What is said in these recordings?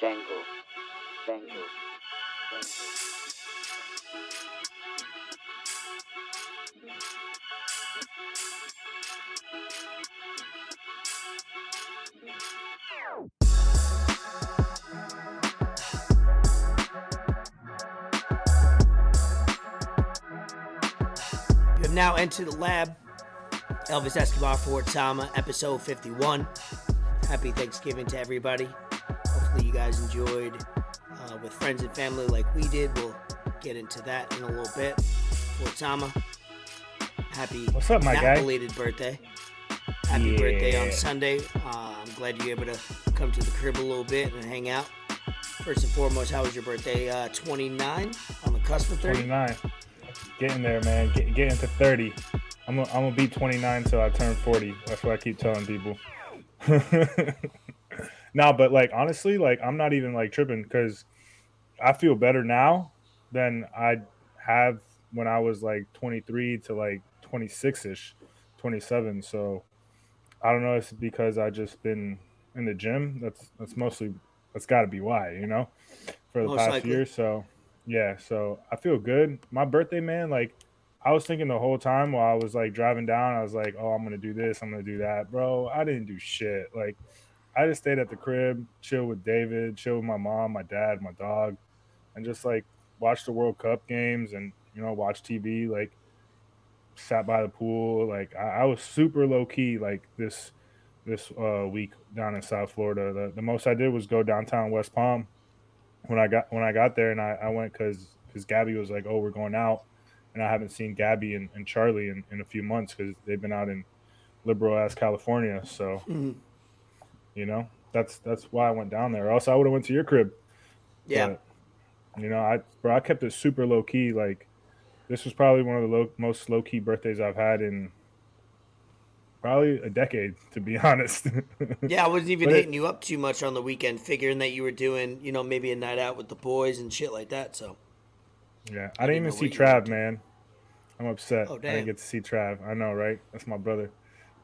Django. Django. You have now entered the lab. Elvis Escobar Fort Sama, episode 51. Happy Thanksgiving to everybody. Hopefully, you guys enjoyed uh, with friends and family like we did. We'll get into that in a little bit. Fort Sama, happy What's up, my guy? belated birthday. Happy birthday on Sunday. Uh, I'm glad you're able to come to the crib a little bit and hang out. First and foremost, how was your birthday? Uh, 29 on the cusp of 30. 29. Getting there, man. Get, getting to 30. I'm gonna I'm gonna be 29 till I turn 40. That's what I keep telling people. nah, but like honestly, like I'm not even like tripping because I feel better now than I have when I was like 23 to like 26 ish, 27. So I don't know. If it's because I just been in the gym. That's that's mostly that's got to be why, you know, for the Most past likely. year. So yeah, so I feel good. My birthday, man, like I was thinking the whole time while I was like driving down, I was like, oh, I'm gonna do this, I'm gonna do that, bro. I didn't do shit. Like I just stayed at the crib, chill with David, chill with my mom, my dad, my dog, and just like watch the World Cup games and you know watch TV. Like sat by the pool. Like I, I was super low key. Like this this uh, week down in South Florida. The, the most I did was go downtown West Palm when I got when I got there, and I, I went because because Gabby was like, "Oh, we're going out," and I haven't seen Gabby and, and Charlie in, in a few months because they've been out in liberal ass California. So Mhm. You know that's that's why I went down there. Or else I would have went to your crib. Yeah. But, you know, I bro, I kept it super low key. Like this was probably one of the low, most low key birthdays I've had in probably a decade, to be honest. Yeah, I wasn't even But it- hitting you up too much on the weekend, figuring that you were doing, you know, maybe a night out with the boys and shit like that. So Yeah, I I didn't didn't even see what you were up Trav, man. I'm upset. Oh, I didn't get to see Trav. I know, right? That's my brother.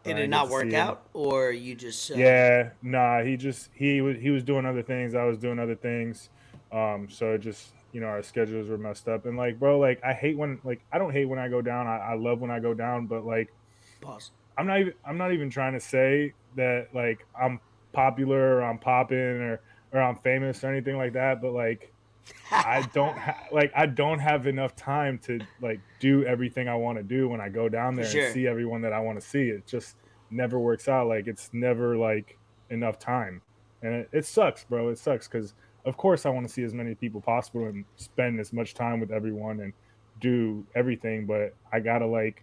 Did it didn't not work him. out, or you just uh, Yeah, nah. He just he was he was doing other things. I was doing other things. Um, so it just you know our schedules were messed up. And like, bro, like I hate when like I don't hate when I go down. I, I love when I go down, but like Pause. I'm not even I'm not even trying to say that like I'm popular or I'm popping or or I'm famous or anything like that. But like I don't ha- like I don't have enough time to like do everything I want to do when I go down there sure. and see everyone that I want to see. It just never works out. Like it's never like enough time, and it, it sucks, bro. It sucks because of course I want to see as many people possible and spend as much time with everyone and do everything, but I gotta like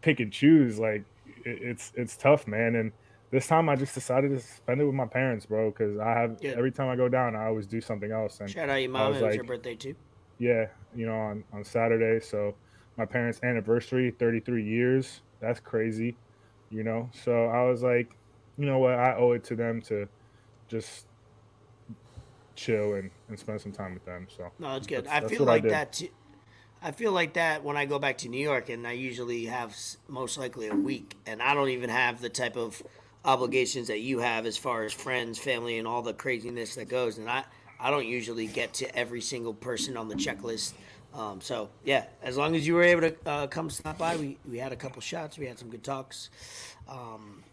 pick and choose. Like it, it's it's tough, man. And this time I just decided to spend it with my parents, bro, because I have Good. every time I go down, I always do something else. And Shout out your mom. It was your birthday too. yeah, you know, on on Saturday, so my parents' anniversary, 33 years. That's crazy, you know. So I was like, you know what, I owe it to them to just chill and, and spend some time with them. So No, it's good. That's- I feel what I like that. Too, I feel like that when I go back to New York, and I usually have most likely a week, and I don't even have the type of obligations that you have as far as friends, family, and all the craziness that goes. And I, I don't usually get to every single person on the checklist. Um, so yeah, as long as you were able to uh, come stop by, we, we had a couple shots, we had some good talks. Um,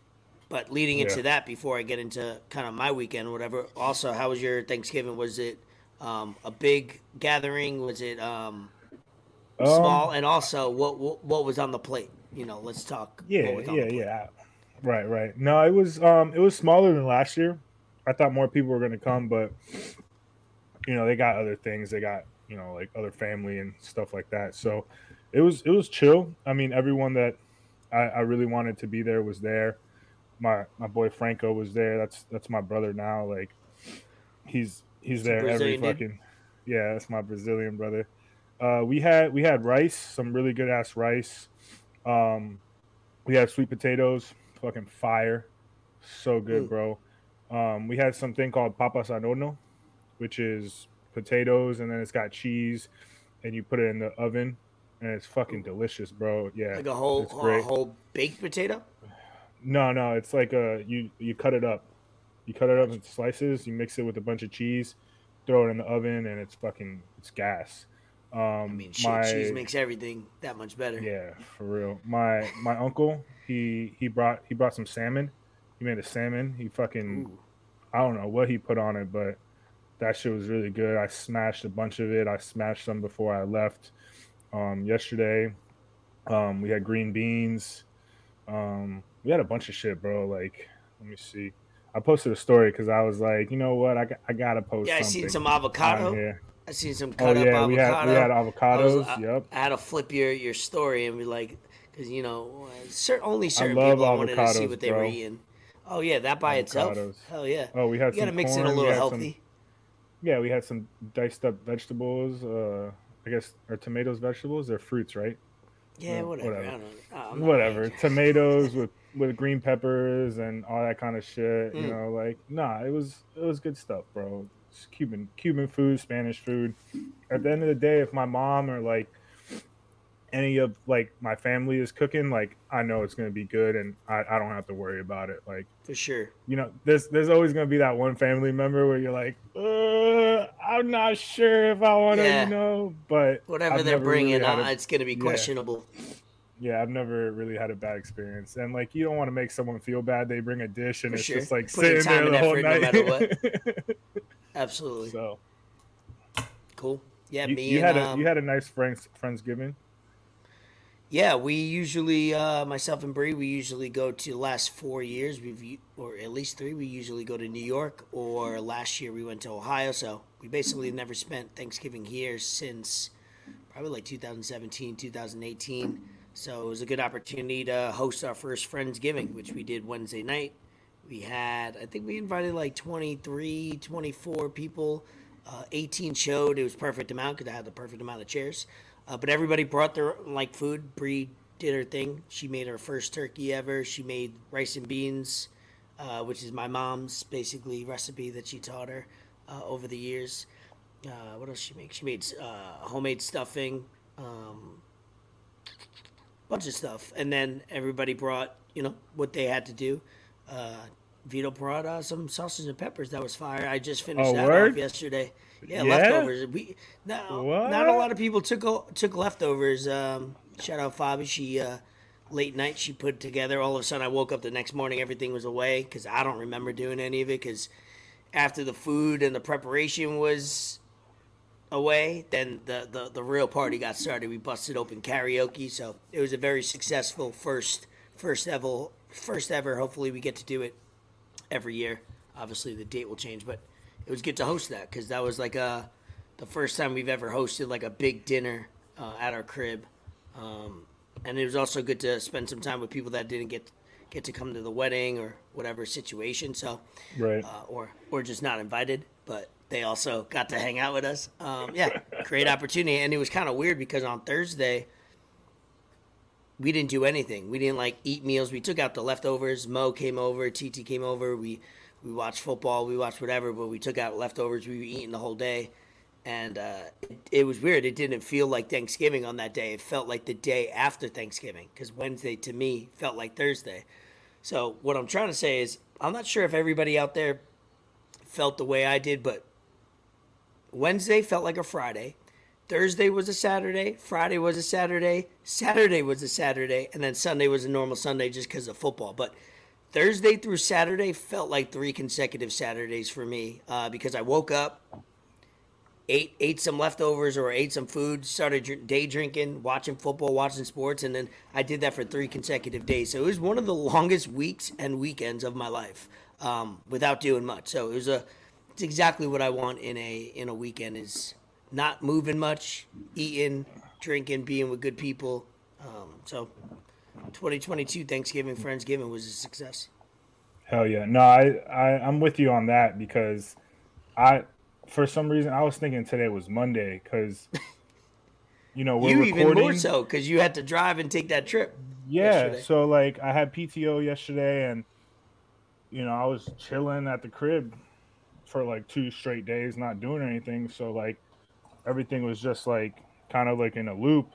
but leading into Yeah. that, before I get into kind of my weekend or whatever, also, how was your Thanksgiving? Was it um, a big gathering? Was it um, Um, small? And also, what, what what was on the plate? You know, let's talk. Yeah, what was on yeah, yeah. Right, right. No, it was um it was smaller than last year. I thought more people were gonna come, but you know, they got other things. They got, you know, like other family and stuff like that. So it was it was chill. I mean, everyone that I, I really wanted to be there was there. My my boy Franco was there. That's that's my brother now. Like he's he's there every fucking yeah, that's my Brazilian brother. Uh, we had we had rice, some really good ass rice. Um, we had sweet potatoes, fucking fire, so good, Mm. bro. Um, we had something called papas al horno, which is potatoes and then it's got cheese, and you put it in the oven, and it's fucking delicious, bro. Yeah, Like a whole a whole baked potato. No, no, it's like a you you cut it up. You cut it up into slices. You mix it with a bunch of cheese, throw it in the oven, and it's fucking it's gas. Um, I mean, shit, my, cheese makes everything that much better. yeah, for real. My my uncle he he brought he brought some salmon. He made a salmon. He fucking Ooh. I don't know what he put on it, but that shit was really good. I smashed a bunch of it. I smashed some before I left um, yesterday. Um, we had green beans. Um, we had a bunch of shit, bro. Like, let me see. I posted a story because I was like, you know what? I, got, I gotta post. Yeah, I seen some avocado. here. I seen some Oh cut up yeah, we had avocado. we had I was- avocados. I, yep. I had to flip your, your story and be like, because you know, only certain people I wanted to see what they were eating. Oh yeah, that by itself. Avocados. Hell yeah. Oh, we had You gotta mix it a little had some- healthy. yeah, we had some diced up vegetables. Uh, I guess are tomatoes vegetables? They're fruits, right? Yeah, whatever. whatever. I don't know. Whatever tomatoes with with green peppers and all that kind of shit you Mm. know like nah it was it was good stuff bro it's cuban cuban food spanish food at the end of the day if my mom or like any of like my family is cooking like i know it's gonna be good and i, I don't have to worry about it like For sure. you know there's there's always gonna be that one family member where you're like uh, i'm not sure if i want to Yeah. you know but Whatever I've they're really bringing, uh, a- it's gonna be questionable. yeah, I've never really had a bad experience, and like you don't want to make someone feel bad. They bring a dish and For it's sure. just like Put sitting there the whole effort no night. matter Absolutely. so Cool. Yeah, you, me you and had a um, you had a nice friends friendsgiving. Yeah, we usually, uh, myself and Bree, we usually go to the last four years, we've or at least three. We usually go to New York, or last year we went to Ohio. So we basically never spent Thanksgiving here since probably like 2017, 2018. So it was a good opportunity to host our first Friendsgiving, which we did Wednesday night. We had, I think we invited like 23, 24 people. Uh, 18 showed. It was perfect amount because I had the perfect amount of chairs. Uh, but everybody brought their like food. Bree did her thing. She made her first turkey ever. She made rice and beans, uh, which is my mom's basically recipe that she taught her uh, over the years. Uh, what else she make? She made uh, homemade stuffing, um, bunch of stuff, and then everybody brought you know what they had to do. Uh, Vito brought uh, some sausage and peppers. That was fire. I just finished Oh, that word? off yesterday. Yeah, Yeah? leftovers. We no, What? not a lot of people took took leftovers. Um, shout out Fabi. She uh, late night she put together. All of a sudden, I woke up the next morning. Everything was away because I don't remember doing any of it. Because after the food and the preparation was away, then the, the the real party got started. We busted open karaoke, so it was a very successful first first ever first ever. Hopefully, we get to do it every year. Obviously, the date will change, but it was good to host that because that was like a the first time we've ever hosted like a big dinner uh, at our crib, um, and it was also good to spend some time with people that didn't get get to come to the wedding or whatever situation. So, Right. uh, or or just not invited, but they also got to hang out with us. Um, yeah, great opportunity, and it was kind of weird because on Thursday we didn't do anything. We didn't like eat meals. We took out the leftovers. Mo came over, TT came over. We we watched football. We watched whatever, but we took out leftovers. We were eating the whole day, and uh, it, it was weird. It didn't feel like Thanksgiving on that day. It felt like the day after Thanksgiving because Wednesday to me felt like Thursday. So what I'm trying to say is, I'm not sure if everybody out there felt the way I did, but Wednesday felt like a Friday. Thursday was a Saturday. Friday was a Saturday. Saturday was a Saturday. And then Sunday was a normal Sunday just because of football. But Thursday through Saturday felt like three consecutive Saturdays for me uh, because I woke up, ate ate some leftovers or ate some food, started day drinking, watching football, watching sports, and then I did that for three consecutive days. So it was one of the longest weeks and weekends of my life um, without doing much. So it was a it's exactly what I want in a in a weekend is not moving much, eating, drinking, being with good people. Um, so 2022 Thanksgiving Friendsgiving was a success. Hell yeah. No, I, I I'm with you on that because I for some reason I was thinking today was Monday because you know we're you recording. even more so because you had to drive and take that trip. Yeah, yesterday. so like I had PTO yesterday and you know, I was chilling at the crib for like two straight days not doing anything, so like everything was just like kind of like in a loop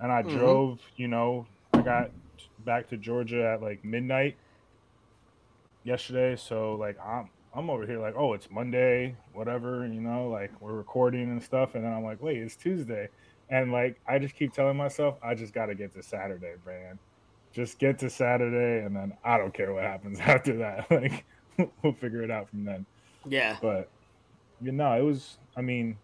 and I Mhm. drove, you know, I got back to Georgia at like midnight yesterday, so like I'm I'm over here like, oh, it's Monday, whatever, you know, like we're recording and stuff, and then I'm like, wait, it's Tuesday, and like I just keep telling myself, I just got to get to Saturday, man. Just get to Saturday, and then I don't care what happens after that. Like we'll figure it out from then. Yeah. But you know, it was. I mean,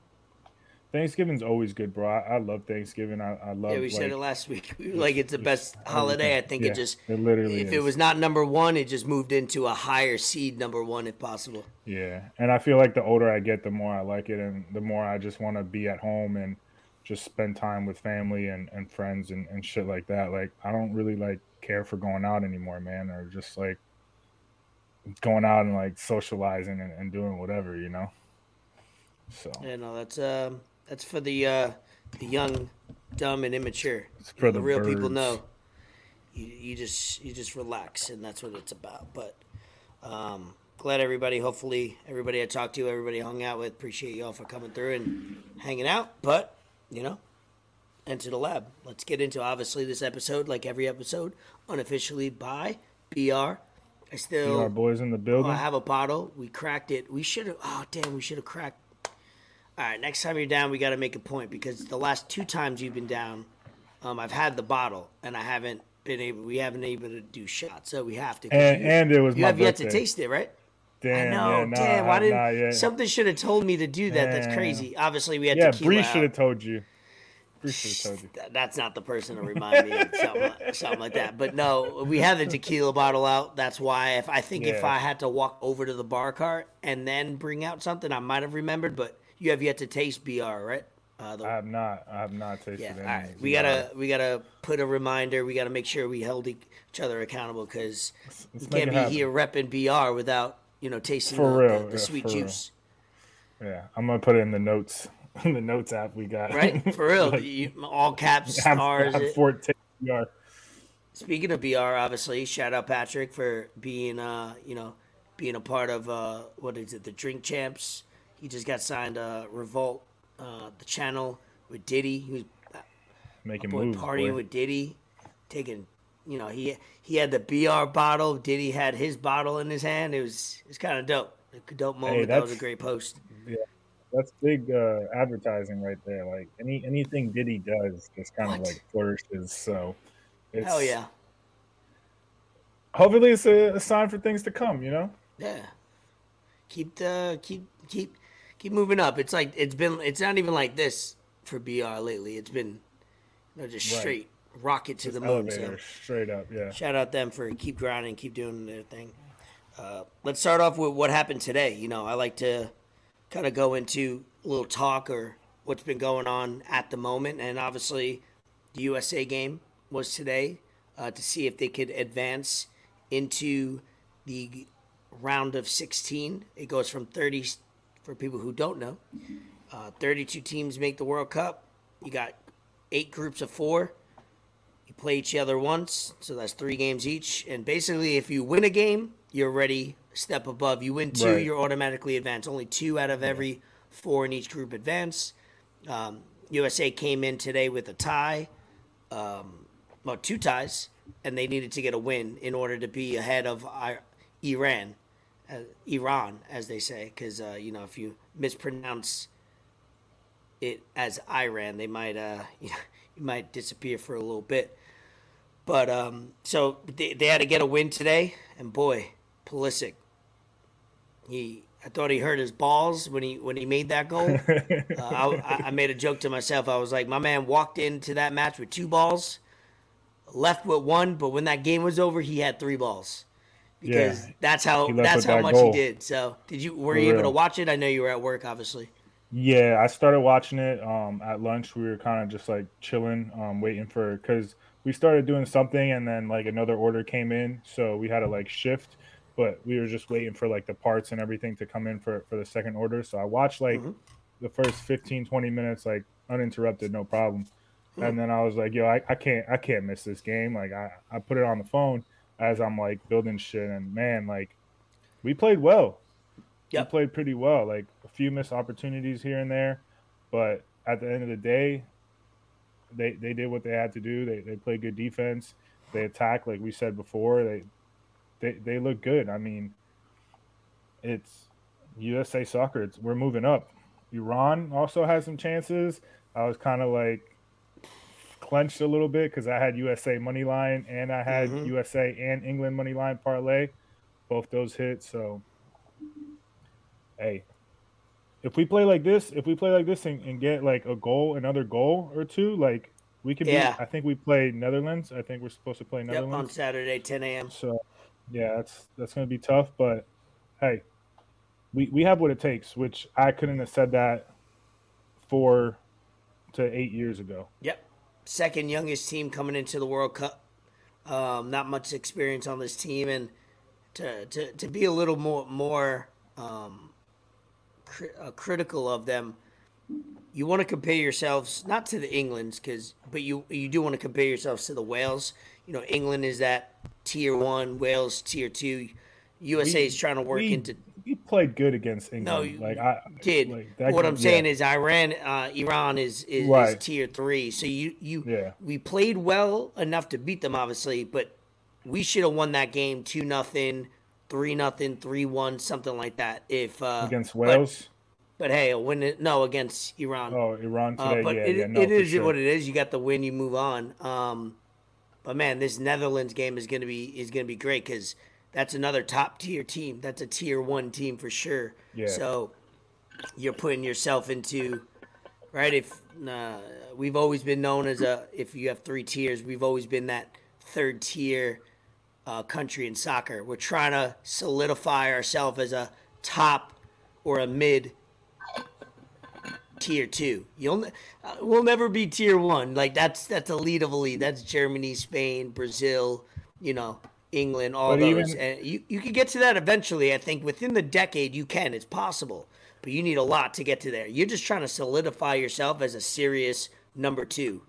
Thanksgiving's always good, bro. I, I love Thanksgiving. I, I love. It. Yeah, we like, said it last week. We like it's the best holiday. I think Yeah, it just it literally if is. it was not number one, it just moved into a higher seed number one if possible. Yeah, and I feel like the older I get, the more I like it, and the more I just want to be at home and just spend time with family and, and friends and, and shit like that. Like I don't really like care for going out anymore, man, or just like going out and like socializing and, and doing whatever, you know. So yeah, no, that's um that's for the uh the young, dumb and immature. It's You for know, the real people know. You, you just you just relax and that's what it's about. But um glad everybody hopefully everybody I talked to, everybody I hung out with, appreciate y'all for coming through and hanging out. But, you know, enter the lab. Let's get into obviously this episode, like every episode, unofficially by BR. I still our boys in the building. I have a bottle. We cracked it. We should have. Oh, damn. We should have cracked. All right. Next time you're down, we got to make a point because the last two times you've been down, um, I've had the bottle and I haven't been able. We haven't been able to do shots, so we have to. and, you, and it was you have yet to taste it, right? Damn, I know. yeah, nah, damn. Why didn't not yet. something should have told me to do that? That's crazy. Obviously, we had to. Yeah, tequila. Bree should have told you. Bree should have told you. That's not the person to remind me of something, like- something like that. But no, we had the tequila bottle out. That's why if I think if I had to walk over to the bar cart and then bring out something, I might have remembered. But you have yet to taste BR, right? Uh, the, I have not. I have not tasted yeah. any. All right. We gotta we gotta put a reminder. We gotta make sure we held each other accountable because we can't be happen. here repping BR without you know tasting For the, real, the, the yeah, sweet for real. juice. Yeah, I'm gonna put it in the notes. In the notes app we got. Right, for real. Like, You- all caps, have- stars. have 14 yard. Speaking of BR, obviously, shout out Patrick for being, uh, you know, being a part of uh, what is it, the Drink Champs. He just got signed uh, Revolt, uh, the channel with Diddy. He was making boy, moves. partying boy. with Diddy, taking, you know, he he had the BR bottle. Diddy had his bottle in his hand. It was it was kind of dope. A dope moment. that was a great post. Yeah, That's big uh, advertising right there. Like any anything Diddy does just kind of like flourishes. So it's, Hell yeah, Hopefully, it's a, a sign for things to come. You know. yeah. Keep the keep keep keep moving up. It's like it's been. It's not even like this for BR lately. It's been, you know, just Right. straight rocket to the moon. So. straight up. Yeah. Shout out them for keep grinding, keep doing their thing. Uh, let's start off with what happened today. You know, I like to kind of go into a little talk or what's been going on at the moment, and obviously, the USA game was today uh, to see if they could advance into the round of 16. It goes from 30 for people who don't know. Uh, 32 teams make the World Cup. You got eight groups of four. You play each other once, so that's three games each. And basically, if you win a game, you're ready step above. You win two, Right. you're automatically advanced. Only two out of every four in each group advance. Um, USA came in today with a tie, um, well, two ties, and they needed to get a win in order to be ahead of I- Iran, uh, Iran, as they say, because uh, you know if you mispronounce it as Iran, they might uh, you, might disappear for a little bit. But um, so they, they had to get a win today, and boy, Pulisic, he I thought he hurt his balls when he when he made that goal. Uh, I, I made a joke to myself. I was like, my man walked into that match with two balls, left with one, but when that game was over, he had three balls because Yeah. that's how that's how that much goal. he did. So, did you were For you able to watch it? I know you were at work, obviously. Yeah, I started watching it um, at lunch. We were kind of just like chilling, um, waiting for because we started doing something and then like another order came in, so we had to like shift. But we were just waiting for like the parts and everything to come in for for the second order. So I watched like Mhm. the first 15, 20 minutes like uninterrupted, no problem. And then I was like, yo, I, I can't I can't miss this game. Like I, I put it on the phone as I'm like building shit and man, like we played well Yep. we played pretty well. Like a few missed opportunities here and there, but at the end of the day, they they did what they had to do. They they played good defense. They attacked like we said before. They they they look good. I mean, it's USA soccer. It's, we're moving up. Iran also has some chances. I was kind of like clenched a little bit because I had USA money line and I had Mhm. USA and England money line parlay. Both those hit. So, hey, if we play like this, if we play like this and, and get like a goal, another goal or two, like we could. Yeah. Be, I think we play Netherlands. I think we're supposed to play Yep, Netherlands. on Saturday, 10 a.m. So, yeah, that's that's gonna be tough. But hey, we we have what it takes. Which I couldn't have said that four to eight years ago. Yep. Second youngest team coming into the World Cup. Um, not much experience on this team, and to to, to be a little more more um, cri- uh, critical of them, you want to compare yourselves not to the England's, because but you you do want to compare yourselves to the Wales. You know, England is that tier one, Wales tier two. USA We- is trying to work we, into we played good against England. No, you like I did. Like, what game- I'm saying yeah. is Iran, uh, Iran is is, is tier three. So you you Yeah. we played well enough to beat them, obviously, but we should have won that game two nothing, three nothing, three one, something like that. If uh, against Wales. but, hey, a win it no against Iran. oh, Iran Uh, today. but yeah, it, yeah, no, it is sure. what it is. You got the win, you move on. Um, but man, this Netherlands game is gonna be is gonna be great because that's another top tier team. That's a tier one team for sure. Yeah. So you're putting yourself into right. If uh, we've always been known as a, if you have three tiers, we've always been that third tier uh, country in soccer. We're trying to solidify ourselves as a top or a mid tier two. You'll uh, we'll never be tier one. Like that's that's elite of elite. That's Germany, Spain, Brazil. You know, England, all But those. even- and you you can get to that eventually. I think within the decade you can. It's possible, but you need a lot to get to there. You're just trying to solidify yourself as a serious number two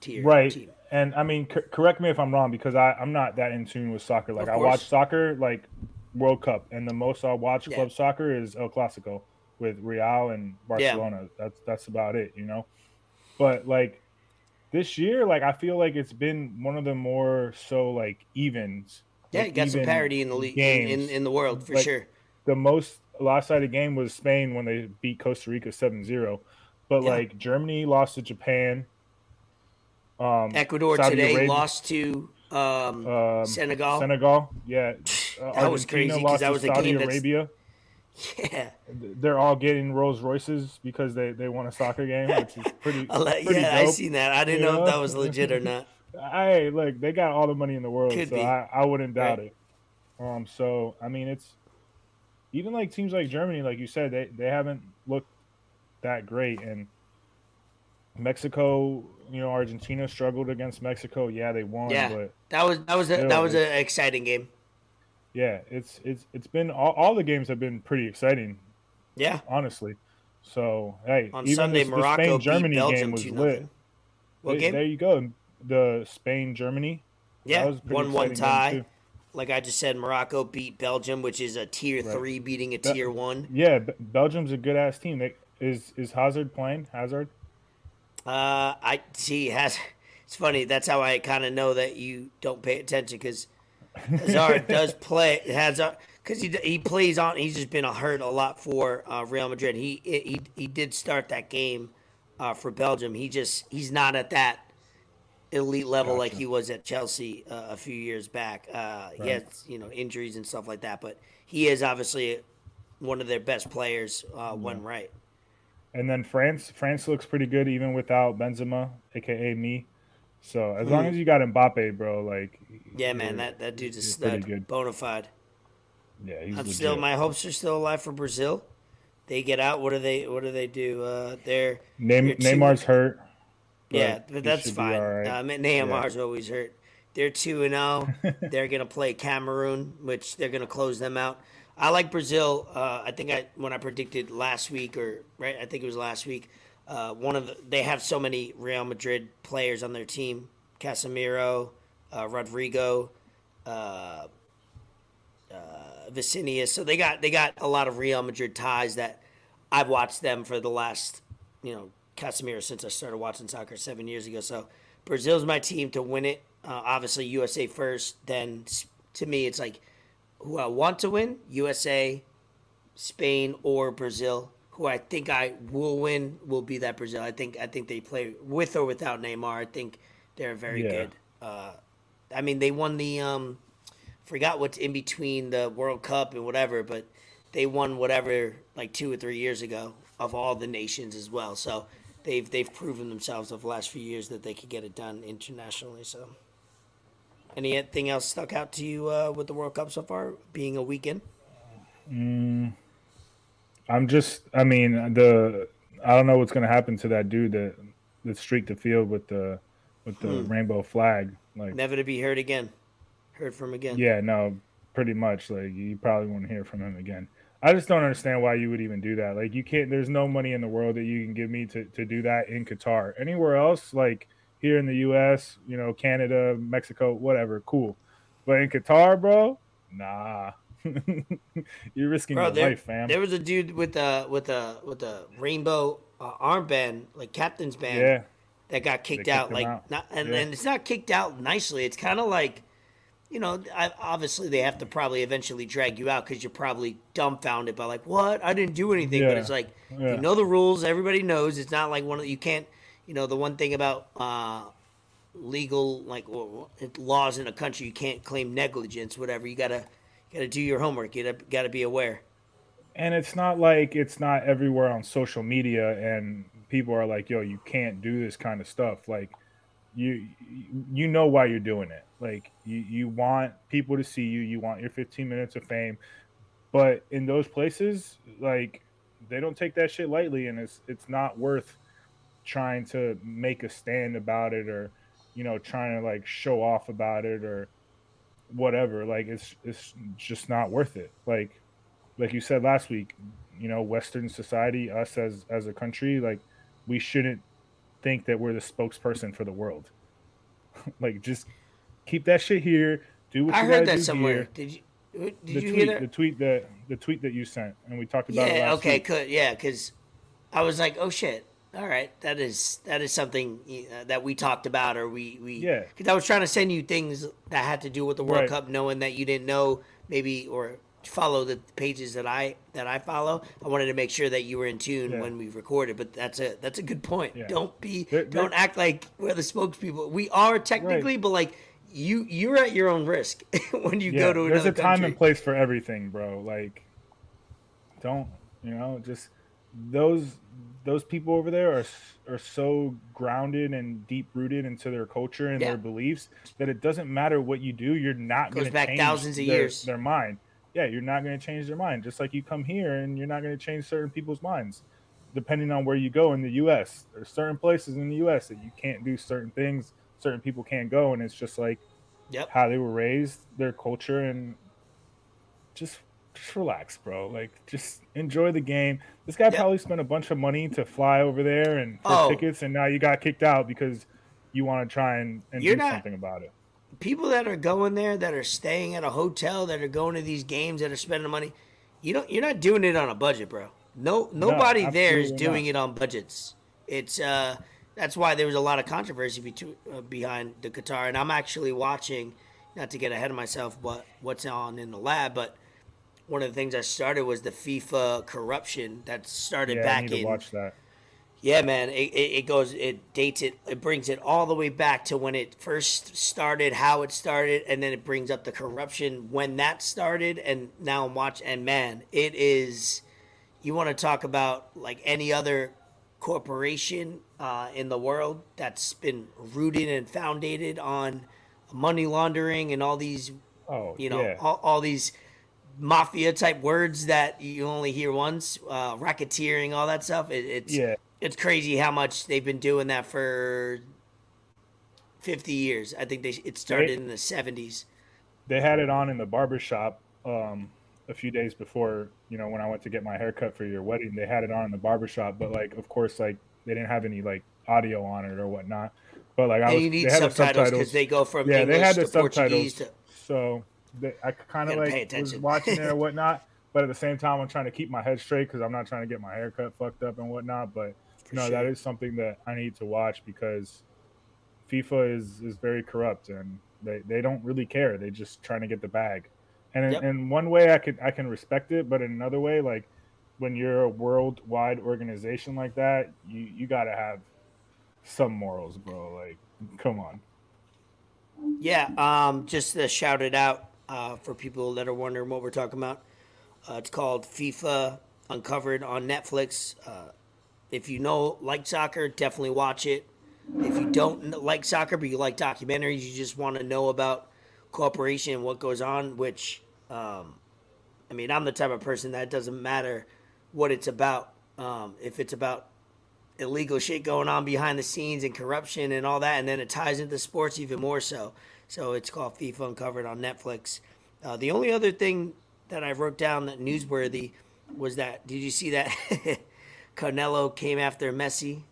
tier right team. and i mean c- correct me if i'm wrong because I, i'm not that in tune with soccer like i watch soccer like world cup and the most i watch Yeah. club soccer is el clasico with real and barcelona that's that's about it you know but like this year like i feel like it's been one of the more so like evens Yeah, like, you got some parity in the league in, in, in the world for Like, sure. the most lopsided game was Spain when they beat Costa Rica 7-0. But Yeah. like Germany lost to Japan. Um Ecuador Saudi today Arabia- lost to um, um, Senegal. Senegal, yeah. Uh, That was crazy 'cause lost that was a Saudi Arabia. Yeah, They're all getting Rolls Royces because they, they won a soccer game, which is pretty. Pretty yeah, I seen that. I didn't you know if that was legit or not. Hey, look, they got all the money in the world, Could so. I, I wouldn't doubt Right. it. Um, so I mean, it's even like teams like Germany, like you said, they they haven't looked that great, and Mexico, you know, Argentina struggled against Mexico. Yeah, they won, Yeah. but That was that was a, that was an exciting game. Yeah, it's it's it's been all, all the games have been pretty exciting, Yeah, honestly. So hey, on even Sunday this, the Morocco Spain beat Germany Belgium game was lit. What There- game? There you go. The Spain Germany. yeah, was one one tie. Like I just said, Morocco beat Belgium, which is a tier Right. three beating a Be- tier one. Yeah, Belgium's a good ass team. They, is is Hazard playing? Hazard? Uh, I see. Has it's funny. That's how I kind of know that you don't pay attention because Hazard does play. Hazard because he he plays on. He's just been hurt a lot for uh, Real Madrid. He he he did start that game uh, for Belgium. He just he's not at that elite level like he was at Chelsea uh, a few years back. Uh, He has you know injuries and stuff like that, but he is obviously one of their best players uh, when right. And then France. France looks pretty good even without Benzema, aka me. So as long Hmm. as you got Mbappe, bro, like Yeah, man, that that dude's a you're stud, good. bona fide. yeah, he's I'm legit. still my hopes are still alive for Brazil. They get out. What do they? What do they do? Uh, they're Neym- you're two- Neymar's hurt. yeah, but that's fine. right. Uh, Neymar's always hurt. They're two and zero. they're gonna play Cameroon, which they're gonna close them out. I like Brazil. Uh, I think I when I predicted last week or right, I think it was last week. Uh, one of the, they have so many Real Madrid players on their team: Casemiro, uh, Rodrygo, uh, uh, Vinicius. So they got they got a lot of Real Madrid ties that I've watched them for the last you know Casemiro since I started watching soccer seven years ago. So Brazil's my team to win it. Uh, obviously USA first. Then to me it's like who I want to win USA, Spain or Brazil. Who I think I will win will be that Brazil. I think I think they play with or without Neymar. I think they're very Yeah. good. Uh, I mean, they won the um, forgot what's in between the World Cup and whatever, but they won whatever like two or three years ago of all the nations as well. So they've they've proven themselves over the last few years that they could get it done internationally. So anything else stuck out to you uh, with the World Cup so far, being a weekend? I'm just, I mean, the I don't know what's gonna happen to that dude that that streaked the field with the with the Hmm. rainbow flag. Like, Never to be heard again. Heard from again. yeah, no, pretty much. Like, you probably won't hear from him again. I just don't understand why you would even do that. Like, you can't. There's no money in the world that you can give me to to do that in Qatar. Anywhere else, like here in the U.S., you know, Canada, Mexico, whatever, cool. But in Qatar, bro, nah. You're risking Bro, your there, life, fam. there was a dude with a with a with a rainbow uh, armband, like captain's band, yeah, that got kicked out. Like, out. not and, Yeah. and it's not kicked out nicely. It's kind of like, you know, I, obviously they have to probably eventually drag you out because you're probably dumbfounded by like, what? I didn't do anything. But it's like Yeah. you know the rules. Everybody knows. It's not like one of you can't. You know the one thing about uh, legal like laws in a country, you can't claim negligence. Whatever. You gotta you gotta do your homework. You gotta, gotta be aware. and it's not like it's not everywhere on social media and people are like yo you can't do this kind of stuff. Like you you know why you're doing it. Like you you want people to see you. You want your 15 minutes of fame. But in those places like they don't take that shit lightly and it's it's not worth trying to make a stand about it or you know trying to like show off about it or whatever. Like it's it's just not worth it. Like like you said last week, you know, Western society, us as as a country, like we shouldn't think that we're the spokesperson for the world. like just keep that shit here. Do what I you heard that do somewhere. here. Did you? Did The you tweet, hear that? the tweet that the tweet that you sent, and we talked about it Yeah. Okay. week. Good. Yeah. Because I was like, oh shit. All right. That is that is something uh, that we talked about, or we we. Yeah. Because I was trying to send you things that had to do with the World Right. Cup, knowing that you didn't know maybe or follow the pages that I that I follow. I wanted to make sure that you were in tune Yeah. when we recorded. But that's a that's a good point. Yeah. Don't be There- don't there- act like we're the spokespeople. We are technically, but like. You you're at your own risk when you Yeah, go to another there's a time country. and place for everything, bro. Like, don't you know? Just those those people over there are are so grounded and deep rooted into their culture and Yeah. their beliefs that it doesn't matter what you do. You're not going to back change thousands of their, years. their mind. Yeah, you're not going to change their mind. Just like you come here and you're not going to change certain people's minds, depending on where you go in the U.S. There's certain places in the U.S. that you can't do certain things. Certain people can't go, and it's just like Yep. how they were raised, their culture, and just just relax, bro. Like just enjoy the game. This guy Yep. probably spent a bunch of money to fly over there and for Oh. tickets, and now you got kicked out because you want to try and, and do not- something about it. People that are going there that are staying at a hotel that are going to these games that are spending money you don't you're not doing it on a budget bro no nobody there is doing not. it on budgets it's uh that's why there was a lot of controversy between, uh, behind the qatar and i'm actually watching not to get ahead of myself but what's on in the lab but one of the things i started was the fifa corruption that started Yeah, I back in watch that. Yeah, man. It, it, it goes, it dates it, it brings it all the way back to when it first started, how it started, and then it brings up the corruption when that started, and now I'm watching. And man, it is. You want to talk about like any other corporation uh, in the world that's been rooted and founded on money laundering and all these Oh, you know yeah. all, all these mafia type words that you only hear once uh, racketeering all that stuff it, it's Yeah. It's crazy how much they've been doing that for 50 years. I think they it started They- in the 70s they had it on in the barber shop um, a few days before you know when i went to get my haircut for your wedding they had it on in the barber shop but like of course like they didn't have any like audio on it or whatnot. But like i was they had subtitles because they go from yeah english they had the to subtitles. to so they, i kind of like was watching it or whatnot but at the same time i'm trying to keep my head straight because i'm not trying to get my haircut fucked up and whatnot but no sure. that is something that i need to watch because fifa is is very corrupt and they, they don't really care They're just trying to get the bag And Yep. in, in one way, I could I can respect it, but in another way, like when you're a worldwide organization like that, you you gotta have some morals, bro. Like, come on. Yeah, um, just to shout it out uh, for people that are wondering what we're talking about. Uh, it's called FIFA Uncovered on Netflix. Uh, if you know like soccer, definitely watch it. If you don't like soccer but you like documentaries, you just want to know about cooperation and what goes on. Which, um, I mean, I'm the type of person that doesn't matter what it's about. Um, if it's about illegal shit going on behind the scenes and corruption and all that, and then it ties into sports even more so. So it's called FIFA Uncovered on Netflix. Uh, the only other thing that I wrote down that newsworthy was that did you see that Canelo came after Messi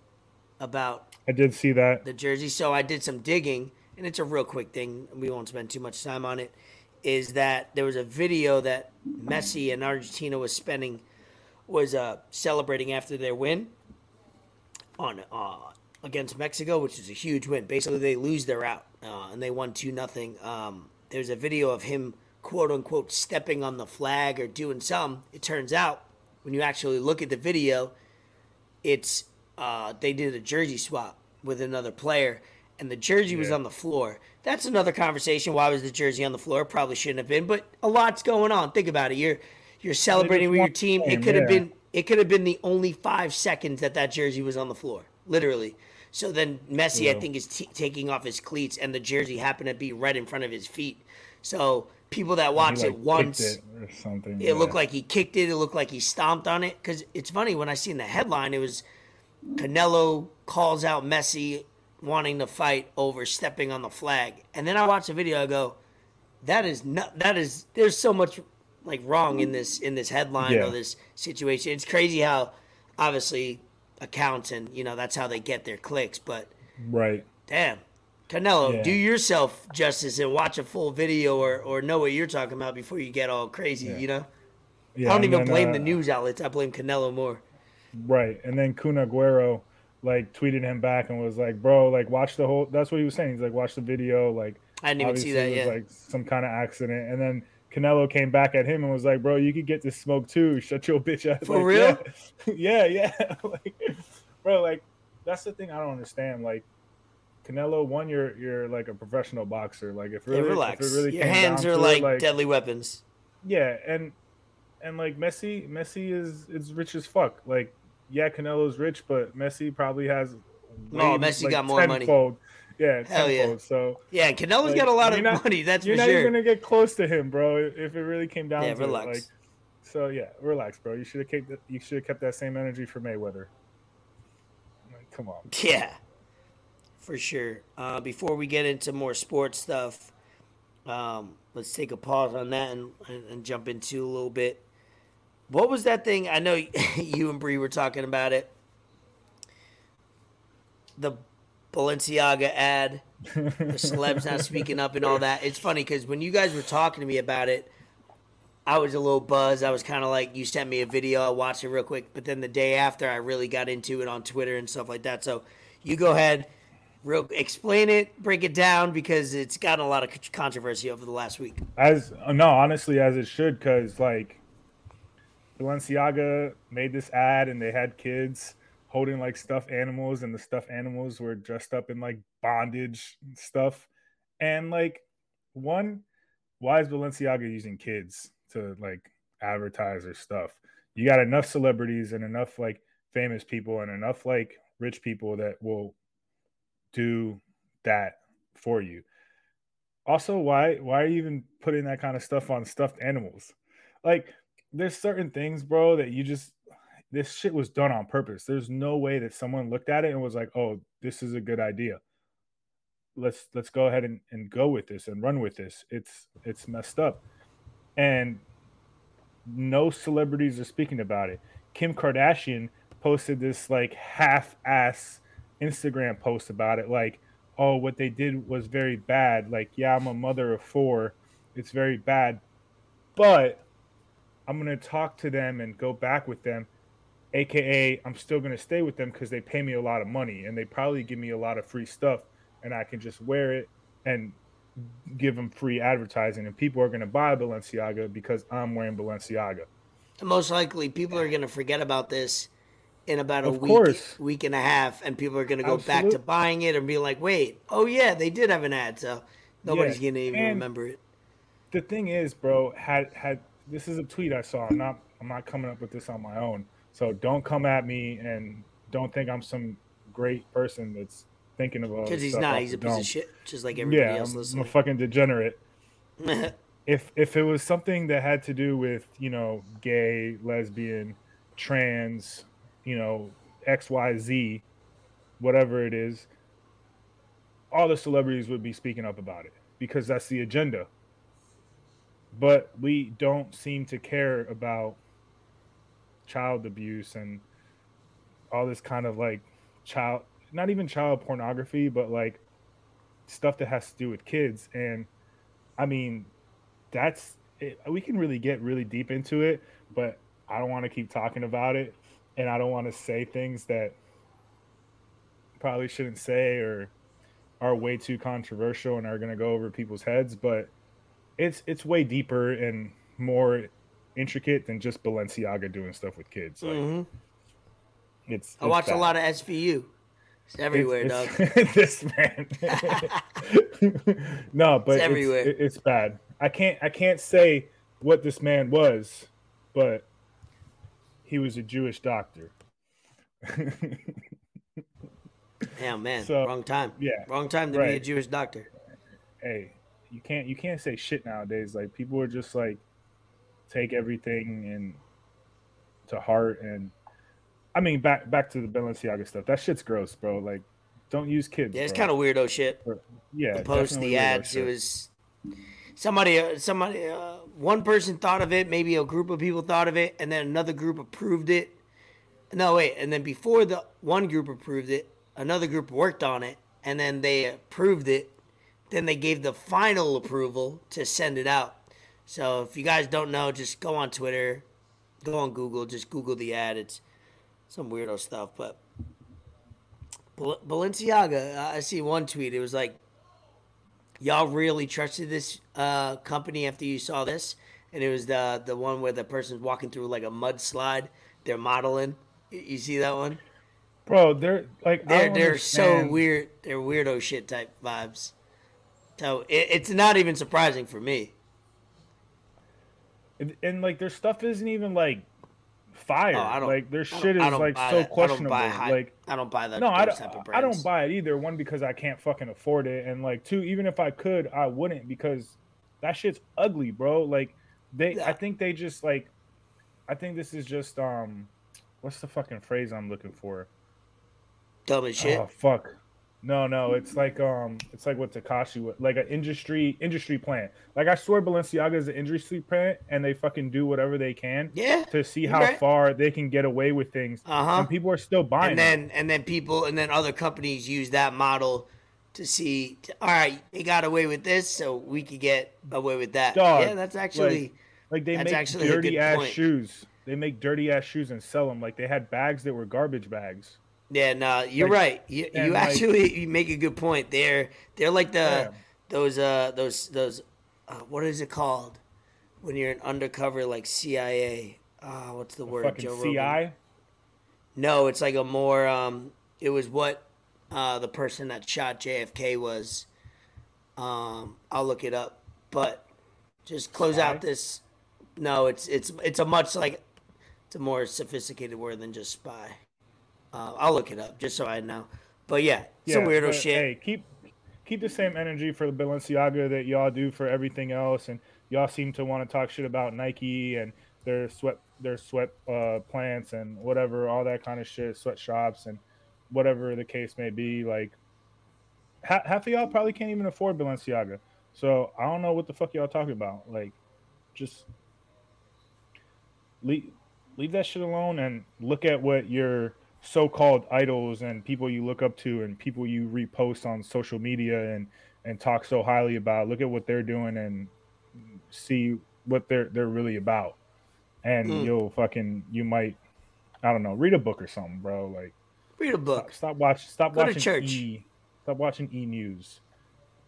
about I did see that. the jersey? So I did some digging, and it's a real quick thing. We won't spend too much time on it. Is that there was a video that Messi and Argentina was spending was uh, celebrating after their win on uh, against Mexico, which is a huge win. Basically, they lose, they're out, uh, and they won two nothing. Um, there's a video of him quote unquote stepping on the flag or doing some. It turns out when you actually look at the video, it's uh, they did a jersey swap with another player, and the jersey was on the floor. That's another conversation. Why was the jersey on the floor? Probably shouldn't have been, but a lot's going on. Think about it. You're you're celebrating with your team. It could have yeah. been it could have been the only five seconds that that jersey was on the floor, literally. So then Messi, I think, is t- taking off his cleats, and the jersey happened to be right in front of his feet. So people that watch it like, kicked once, it or something. it looked like he kicked it. It looked like he stomped on it. Because it's funny when I seen the headline, it was Canelo calls out Messi wanting to fight over stepping on the flag, and then I watched the video. I go, that is not. That is. There's so much like wrong in this in this headline Yeah. or this situation. It's crazy how obviously accounts and you know that's how they get their clicks, but right. damn. Canelo, Yeah. do yourself justice and watch a full video or, or know what you're talking about before you get all crazy, Yeah. you know? Yeah, I don't even then, blame uh, the news outlets. I blame Canelo more. Right. And then Kun Aguero like tweeted him back and was like, "Bro, like watch the whole." That's what he was saying. He's like, "Watch the video." Like, I didn't even see that it was yet. like some kind of accident. And then Canelo came back at him and was like, "Bro, you could get this smoke too. Shut your bitch ass." For Like, real? Yeah, yeah. yeah. like, bro, like that's the thing I don't understand. Like. Canelo, one, you're you're like a professional boxer. Like if Yeah, really, relax. if really Your hands are like, it, like deadly weapons. yeah, and and like Messi, Messi is is rich as fuck. Like, yeah, Canelo's rich, but Messi probably has. Oh, no, Messi got more money. Yeah, Hell yeah. So Yeah, Canelo's Like, got a lot of not- money. That's you're not sure. even gonna get close to him, bro. If it really came down Yeah, to relax. it, like. So yeah, relax, bro. You should have kept that, you should have kept that same energy for Mayweather. Like, come on. Yeah, for sure. Uh, before we get into more sports stuff, um, let's take a pause on that and, and, and jump into a little bit. What was that thing? I know you and Bree were talking about it. The Balenciaga ad, the celebs not speaking up and all that. It's funny because when you guys were talking to me about it, I was a little buzzed. I was kind of like, you sent me a video, I watched it real quick. But then the day after, I really got into it on Twitter and stuff like that. So you go ahead, real explain it, break it down because it's gotten a lot of controversy over the last week. As uh, no, honestly, as it should, because like Balenciaga made this ad and they had kids holding like stuffed animals, and the stuffed animals were dressed up in like bondage stuff. And like, one, why is Balenciaga using kids to like advertise their stuff? You got enough celebrities and enough like famous people and enough like rich people that will do that for you. Also why why are you even putting that kind of stuff on stuffed animals? Like there's certain things bro that you just this shit was done on purpose. There's no way that someone looked at it and was like oh this is a good idea. Let's let's go ahead and, and go with this and run with this. It's it's messed up. And no celebrities are speaking about it. Kim kardashian posted this like half-ass instagram post about it like oh, what they did was very bad. Like, yeah, I'm a mother of four. It's very bad. But I'm going to talk to them and go back with them. AKA, I'm still going to stay with them because they pay me a lot of money and they probably give me a lot of free stuff and I can just wear it and give them free advertising, and people are going to buy Balenciaga because I'm wearing Balenciaga. Most likely, people are going to forget about this in about a Of week, course. week and a half, and people are going to go back to buying it and be like, "Wait, oh yeah, they did have an ad." So nobody's Yeah, going to even and- remember it. the thing is, bro, had had this is a tweet I saw. I'm not I'm not coming up with this on my own. So don't come at me and don't think I'm some great person that's thinking about Because he's not. He's a piece dome. of shit, just like everybody Yeah, else I'm, I'm a fucking degenerate. If if it was something that had to do with you know gay, lesbian, trans, you know X Y Z, whatever it is, all the celebrities would be speaking up about it because that's the agenda. But we don't seem to care about child abuse and all this kind of like child not even child pornography but like stuff that has to do with kids. And i mean that's it, we can really get really deep into it but i don't want to keep talking about it and i don't want to say things that probably shouldn't say or are way too controversial and are going to go over people's heads but it's it's way deeper and more intricate than just balenciaga doing stuff with kids like hmm it's, I watch a lot of SVU. It's everywhere, dog. this man. no, but It's it's, everywhere. it- it's bad. I can't I can't say what this man was, but he was a Jewish doctor. Damn, man. So, Wrong time. yeah, Wrong time to be a. Jewish doctor. hey, you can't you can't say shit nowadays. Like people are just like take everything and to heart and I mean back back to the Balenciaga stuff. That shit's gross, bro. Like don't use kids. Yeah, it's kind of weirdo shit. yeah. The post, the ads. It was somebody, uh, somebody, uh, one person thought of it. Maybe a group of people thought of it, and then another group approved it. No, wait, and then before the one group approved it, another group worked on it, and then they approved it. Then they gave the final approval to send it out. So if you guys don't know, just go on Twitter, go on Google, just Google the ad. It's some weirdo stuff, but Bal- Balenciaga. I see one tweet. It was like, "Y'all really trusted this uh, company after you saw this?" And it was the the one where the person's walking through like a mudslide. They're modeling. You- see that one? Bro, they're like They're they're so weird. They're weirdo shit type vibes. So it, it's not even surprising for me. and, and like their stuff isn't even like fire. Oh, I don't like their shit is like so that. I don't questionable. like I don't buy that. no, I don't. I don't buy it either. One because I can't fucking afford it, and like two, even if I could, I wouldn't because that shit's ugly, bro. Like they, Yeah. I think they just like, I think this is just um, what's the fucking phrase I'm looking for? Dumb as shit. Oh fuck. No, no, it's like um, it's like what Takashi would like an industry industry plant. Like I swear, Balenciaga is an industry plant, and they fucking do whatever they can yeah. to see how right. far they can get away with things, Uh huh. and people are still buying. and them. then and then people and then other companies use that model to see all right they got away with this so we could get away with that Dog, yeah that's actually Like they make dirty ass point. shoes. They make dirty ass shoes and sell them. Like they had bags that were garbage bags. Yeah no you're Like, right. You, you like- actually you make a good point. They're they're like the Yeah. those uh those those uh, what is it called when you're an undercover like cia uh what's the word Joe CI. Rogan? no it's like a more um it was what uh the person that shot jfk was. Um i'll look it up. But just close out this. No it's it's it's a much like it's a more sophisticated word than just spy uh, i'll look it up just so i know but yeah some weirdo but, shit Hey, keep keep the same energy for the Balenciaga that y'all do for everything else, and y'all seem to want to talk shit about Nike and their sweat their sweat uh, plants and whatever, all that kind of shit, sweatshops and whatever the case may be. Like ha- half of y'all probably can't even afford Balenciaga, so I don't know what the fuck y'all talking about. Like, just leave leave that shit alone and look at what your so-called idols and people you look up to and people you repost on social media and and talk so highly about look at what they're doing and see what they're they're really about and Mm. you'll fucking you might i don't know read a book or something bro like read a book stop, stop watching stop Go watching church. e stop watching e news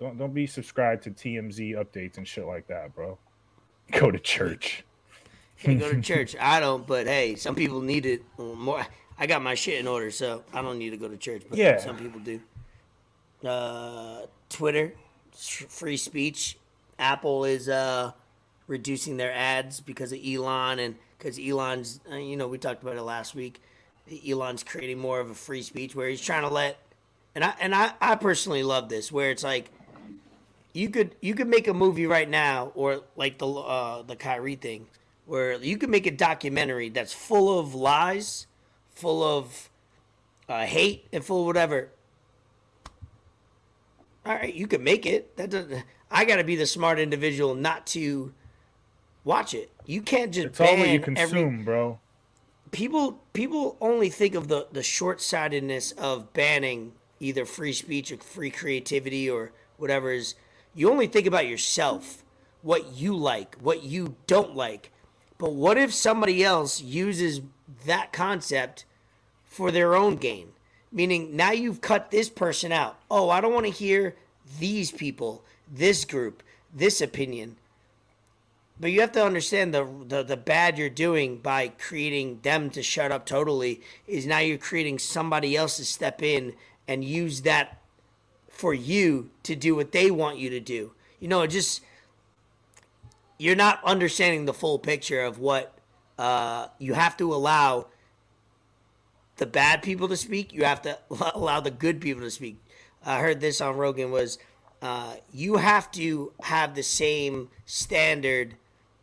Don't don't be subscribed to TMZ updates and shit like that, bro. Go to church. Hey, go to church. I don't, but hey, some people need it more. I got my shit in order, so I don't need to go to church. But Yeah. some people do. Uh, Twitter, free speech. Apple is uh, reducing their ads because of Elon, and because Elon's, uh, you know, we talked about it last week. Elon's creating more of a free speech where he's trying to let, and I and I, I personally love this, where it's like you could you could make a movie right now, or like the uh, the Kyrie thing, where you could make a documentary that's full of lies, full of uh, hate, and full of whatever. All right, you can make it. That doesn't. I got to be the smart individual not to watch it. You can't just It's all ban what you every consume, bro. people people only think of the the short-sightedness of banning either free speech or free creativity or whatever is you only think about yourself what you like what you don't like but what if somebody else uses that concept for their own gain? Meaning now you've cut this person out. Oh i don't want to hear these people this group this opinion. But you have to understand the, the the bad you're doing by creating them to shut up totally is now you're creating somebody else to step in and use that for you to do what they want you to do. You know, it just you're not understanding the full picture of what uh, you have to allow the bad people to speak. You have to allow the good people to speak. I heard this on Rogan was uh, you have to have the same standard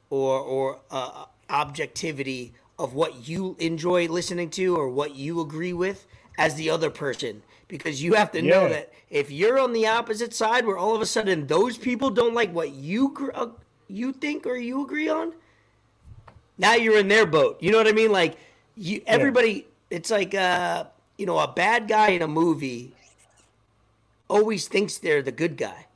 or or uh, objectivity of what you enjoy listening to or what you agree with as the other person because you have to know Yeah. that if you're on the opposite side where all of a sudden those people don't like what you gr- uh, you think or you agree on now you're in their boat. You know what i mean? Like you everybody it's like uh you know a bad guy in a movie always thinks they're the good guy.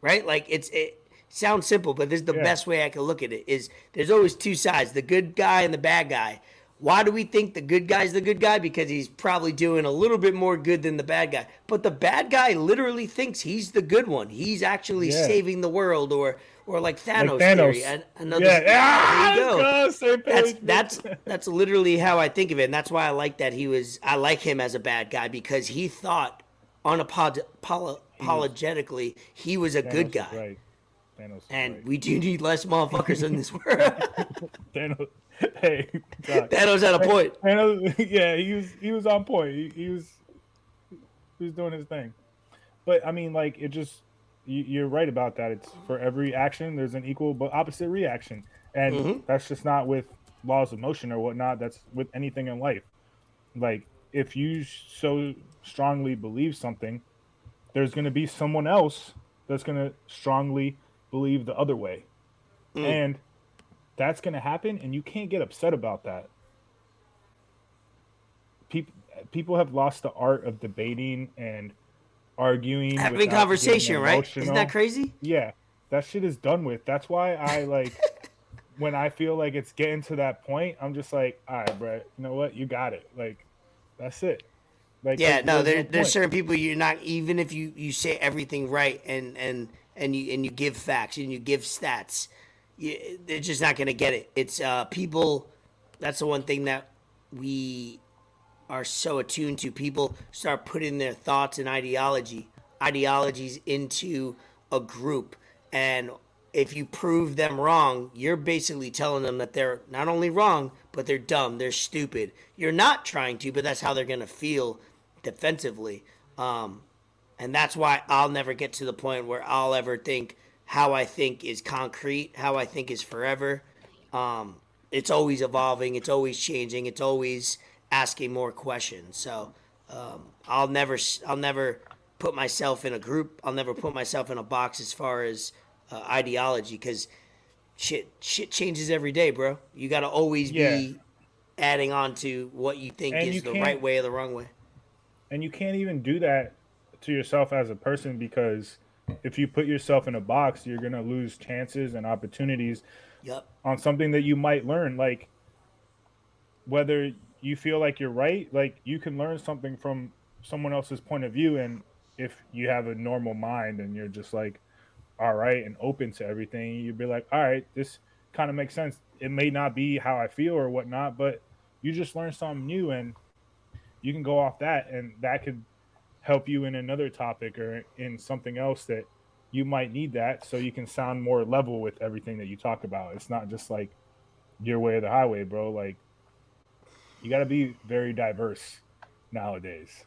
Right? Like it's it sounds simple but this is the Yeah. best way i can look at it is there's always two sides the good guy and the bad guy. Why do we think the good guy's the good guy? Because he's probably doing a little bit more good than the bad guy. But the bad guy literally thinks he's the good one. He's actually Yeah. saving the world or or like thanos, Like Thanos. theory another yeah. there Ah, you go that's that's that's literally how I think of it, and that's why I like that he was. I like him as a bad guy because he thought unapolog- polo- apologetically he was a Thanos good guy, Right. Thanos and right. we do need less motherfuckers in this world. Thanos. Hey, God. Thanos had a point. Thanos, yeah, he was he was on point. He, he was he was doing his thing. But I mean, like it just you're right about that. It's for every action there's an equal but opposite reaction, and Mhm. that's just not with laws of motion or whatnot. That's with anything in life. Like if you so strongly believe something, there's going to be someone else that's going to strongly believe the other way, Mm. and that's going to happen, and you can't get upset about that people people have lost the art of debating and arguing Having conversation, right? Isn't that crazy? yeah that shit is done with that's why i like when i feel like it's getting to that point i'm just like all right bro you know what you got it like that's it like Yeah, there's- no, there's there, there's point. certain people you're not even if you you say everything right and and and you and you give facts and you give stats, you, they're just not gonna get it. It's uh people. That's the one thing that we are so attuned to. People start putting their thoughts and ideology ideologies into a group, and if you prove them wrong, you're basically telling them that they're not only wrong, but they're dumb, they're stupid. You're not trying to, but that's how they're going to feel defensively. Um, and that's why I'll never get to the point where I'll ever think how I think is concrete, how I think is forever. Um, it's always evolving, it's always changing, it's always asking more questions. So um, I'll never, I'll never put myself in a group. I'll never put myself in a box as far as uh, ideology because shit, shit changes every day, bro. You got to always Yeah. be adding on to what you think And is you the right way or the wrong way. and you can't even do that to yourself as a person because if you put yourself in a box you're going to lose chances and opportunities Yep. on something that you might learn like whether you feel like you're right like you can learn something from someone else's point of view and if you have a normal mind and you're just like, all right, and open to everything, you'd be like, all right, this kind of makes sense. It may not be how I feel or whatnot, but you just learn something new and you can go off that and that could help you in another topic or in something else that you might need that so you can sound more level with everything that you talk about. It's not just like your way or the highway, bro. Like you got to be very diverse nowadays.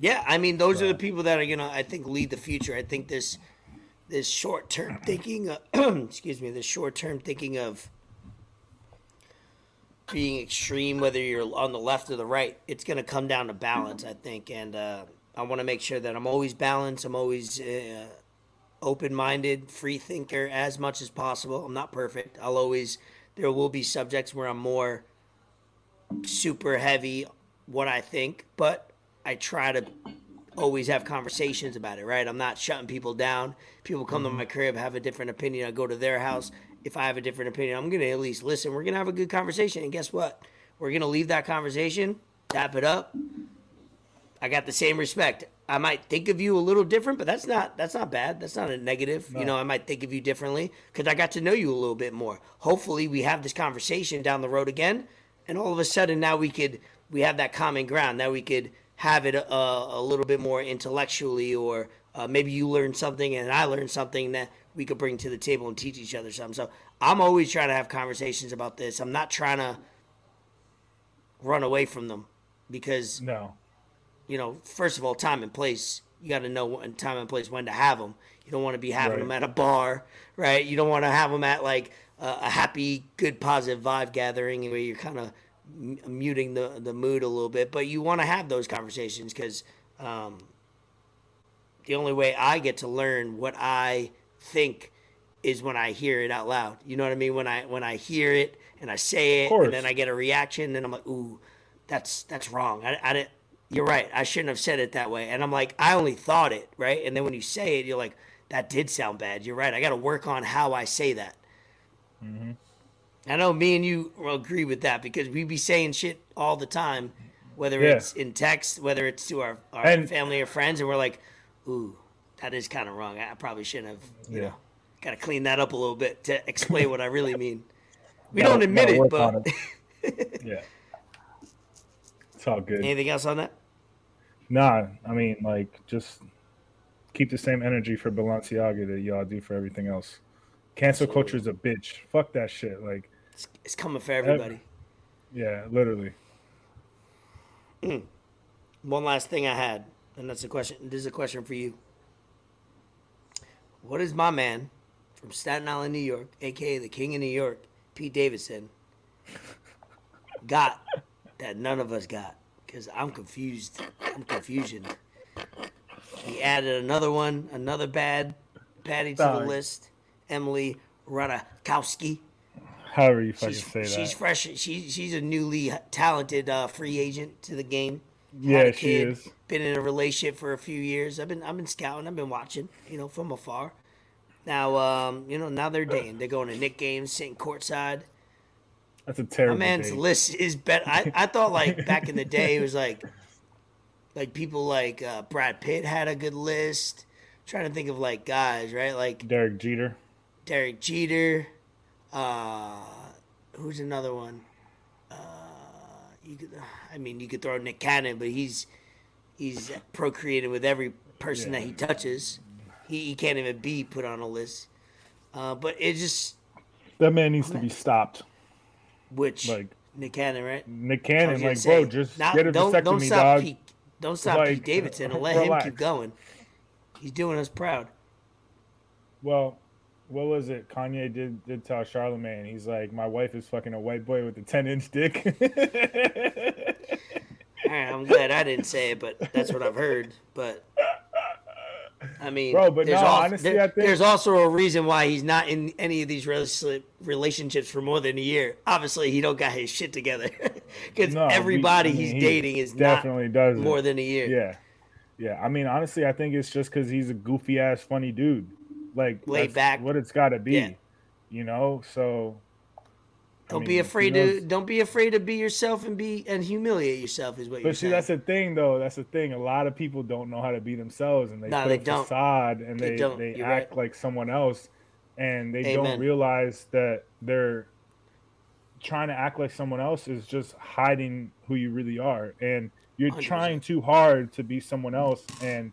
Yeah, I mean, those are the people that are gonna, I think, lead the future. I think this, this short term thinking, uh, excuse me, this short term thinking of being extreme, whether you're on the left or the right, it's gonna come down to balance, I think, and uh, I want to make sure that I'm always balanced. I'm always uh, open minded, free thinker as much as possible. I'm not perfect. I'll always, there will be subjects where I'm more super heavy what I think, but I try to always have conversations about it, right? I'm not shutting people down. People come to mm-hmm. my crib, have a different opinion. I go to their house. If I have a different opinion, I'm going to at least listen. We're going to have a good conversation. And guess what? We're going to leave that conversation, tap it up. I got the same respect. I might think of you a little different, but that's not that's not bad. That's not a negative. You know, I might think of you differently because I got to know you a little bit more. Hopefully, we have this conversation down the road again, and all of a sudden now we could we have that common ground. Now we could have it a, a little bit more intellectually, or uh, maybe you learn something and I learn something that we could bring to the table and teach each other something. So I'm always trying to have conversations about this. I'm not trying to run away from them because No. you know, first of all, time and place. You got to know when time and place when to have them. You don't want to be having Right. them at a bar, right? You don't want to have them at like a, a happy, good, positive vibe gathering where you're kind of m- muting the the mood a little bit. But you want to have those conversations because um, the only way I get to learn what I think is when I hear it out loud. You know what I mean? When I when I hear it and I say it, and then I get a reaction, and I'm like, ooh, that's that's wrong. I, I didn't. You're right. I shouldn't have said it that way. And I'm like, I only thought it, right? And then when you say it, you're like, that did sound bad. You're right. I got to work on how I say that. Mm-hmm. I know me and you will agree with that because we be saying shit all the time, whether Yeah. it's in text, whether it's to our, our And- family or friends, and we're like, ooh, that is kind of wrong. I probably shouldn't have, you Yeah. know, got to clean that up a little bit to explain what I really mean. We don't admit it, but it. yeah. It's all good. anything else on that? Nah, I mean, like, just keep the same energy for Balenciaga that y'all do for everything else. Cancel Absolutely. culture is a bitch. Fuck that shit. Like, It's, it's coming for everybody. yeah, literally. Hmm. One last thing I had, and that's a question. This is a question for you. What is my man from Staten Island, New York, aka the King of New York, Pete Davidson, got that none of us got? Because I'm confused. I'm confusion. He added another one, another bad patty to the list. Emily Ratajkowski. However you fucking She's, say that. she's fresh. She, she's a newly talented uh, free agent to the game. Yeah, a she kid, is. Been in a relationship for a few years. I've been I've been scouting. I've been watching. You know, from afar. Now, um, you know, now they're dating. They're going to Knick games, sitting courtside. That's a My terrible man's date. list is better. I, I thought like back in the day it was like, like people like uh, Brad Pitt had a good list. trying to think of like guys, right? Like Derek Jeter. Derek Jeter. Uh, who's another one? Uh, you could, I mean, you could throw Nick Cannon, but he's he's procreated with every person that he touches. He, he can't even be put on a list. Uh, but it just That man needs to be stopped. which Like Nick Cannon, right? Nick Cannon, like, say, bro, just not- get a don't, don't stop dog. Pete, don't stop Like, Pete Davidson and let him keep going. He's doing us proud. Well, what was it? Kanye did did tell Charlemagne. He's like, my wife is fucking a white boy with a ten inch dick. Right, ah, I'm glad I didn't say it, but that's what I've heard. But I mean, Bro, but there's no, al- honestly, there- I think- there's also a reason why he's not in any of these relationships for more than a year. Obviously, he don't got his shit together because No, he- everybody mean, he's he dating is definitely not does more than a year. Yeah, yeah. I mean, honestly, I think it's just because he's a goofy ass, funny dude. Like Laid back. What it's got to be, Yeah. you know. So Don't mean, be afraid to don't be afraid to be yourself and be and humiliate yourself is what you're But see, saying. that's the thing, though. That's the thing. A lot of people don't know how to be themselves, and they No, put they a don't. facade, and They they they act right. like someone else, and they Amen. don't realize that they're trying to act like someone else is just hiding who you really are, and you're 100%. trying too hard to be someone else. And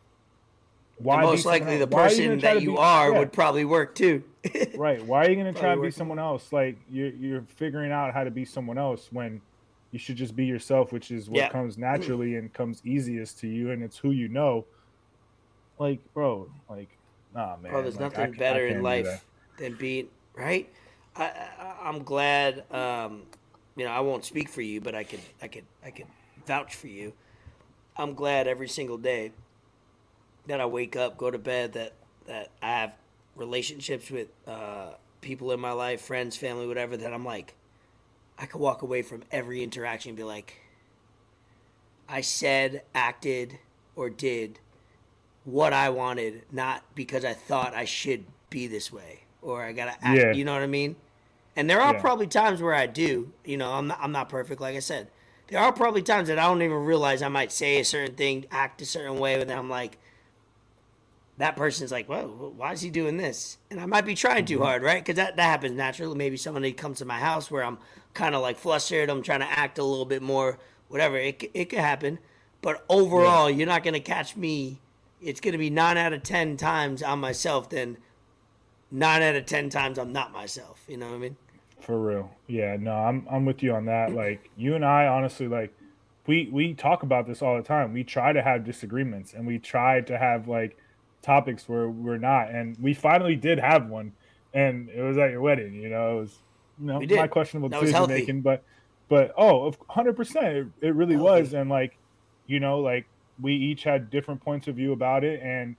why? And most likely the person that you be- are Yeah. would probably work too. Right. Why are you going to try to be someone else? Like you're you're figuring out how to be someone else when you should just be yourself, which is what Yeah. comes naturally and comes easiest to you, and it's who you know. Like, bro, like, nah, man. Bro, there's like, nothing I better can't in life than being right. I, I I'm glad. Um, you know, I won't speak for you, but I could I could I could vouch for you. I'm glad every single day that I wake up, go to bed, that that I have relationships with uh, people in my life, friends, family, whatever. That I'm like, I could walk away from every interaction and be like, I said, acted, or did what I wanted, not because I thought I should be this way or I gotta act. Yeah. You know what I mean? And there are Yeah. probably times where I do. You know, I'm not, I'm not perfect, like I said. There are probably times that I don't even realize I might say a certain thing, act a certain way, and then I'm like, that person's like, well, why is he doing this? And I might be trying too mm-hmm. hard, right? Because that, that happens naturally. Maybe somebody comes to my house where I'm kind of like flustered. I'm trying to act a little bit more, whatever. It, it could happen. But overall, you're not going to catch me. It's going to be nine out of 10 times I'm myself, then nine out of 10 times I'm not myself. You know what I mean? For real. Yeah, no, I'm I'm with you on that. Like you and I honestly like we we talk about this all the time. We try to have disagreements and we try to have like topics where we're not and we finally did have one and it was at your wedding, you know. It was you know, my questionable That decision making, but but oh, of 100% it, it really Healthy. was and like you know, like we each had different points of view about it and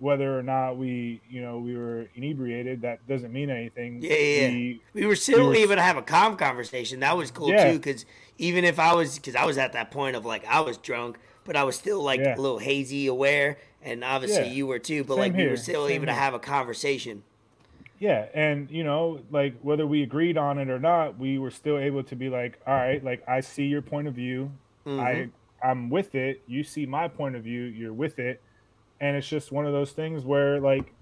whether or not we, you know, we were inebriated, that doesn't mean anything. Yeah, yeah, yeah. We, We were still were- able to have a calm conversation. That was cool Yeah. too, because even if I was, because I was at that point of like I was drunk, but I was still like Yeah. a little hazy, aware, and obviously Yeah. you were too. But Same like we were still same able to have a conversation. Yeah, and you know, like whether we agreed on it or not, we were still able to be like, all right, like I see your point of view. I Mhm. I'm with it. You see my point of view, you're with it. And it's just one of those things where like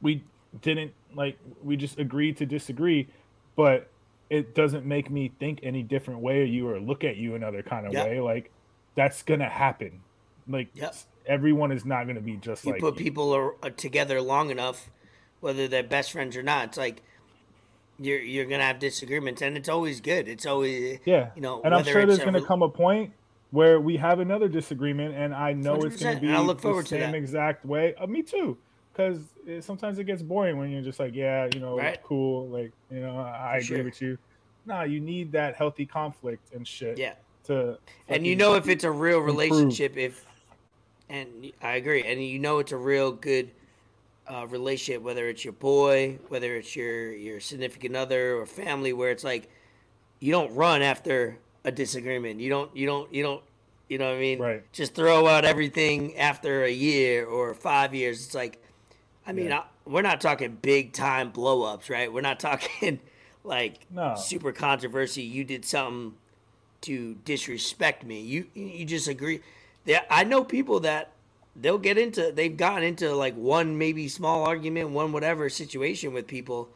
we didn't like we just agreed to disagree, but it doesn't make me think any different way of you or look at you another kind of Yep. way. Like that's gonna happen. Like Yep. Everyone is not gonna be just You like put you. people are, are together long enough, whether they're best friends or not. It's like you're you're gonna have disagreements, and it's always good. It's always Yeah, you know, and I'm sure there's going to rel- come a point where we have another disagreement, and I know it's gonna be and I look the forward to same exact way. Uh, me too, because sometimes it gets boring when you're just like, yeah, you know, Right. cool, like you know, I, agree sure. with you. Nah, you need that healthy conflict and shit. yeah. To and you know if it's a real improve. relationship if and i agree and you know it's a real good uh, relationship whether it's your boy whether it's your your significant other or family where it's like you don't run after a disagreement you don't you don't you don't you know what i mean Right. just throw out everything after a year or five years it's like i mean Yeah. I, we're not talking big time blow ups right we're not talking like No. super controversy you did something to disrespect me. You you just agree. Yeah, I know people that they'll get into. They've gotten into like one maybe small argument, one whatever situation with people,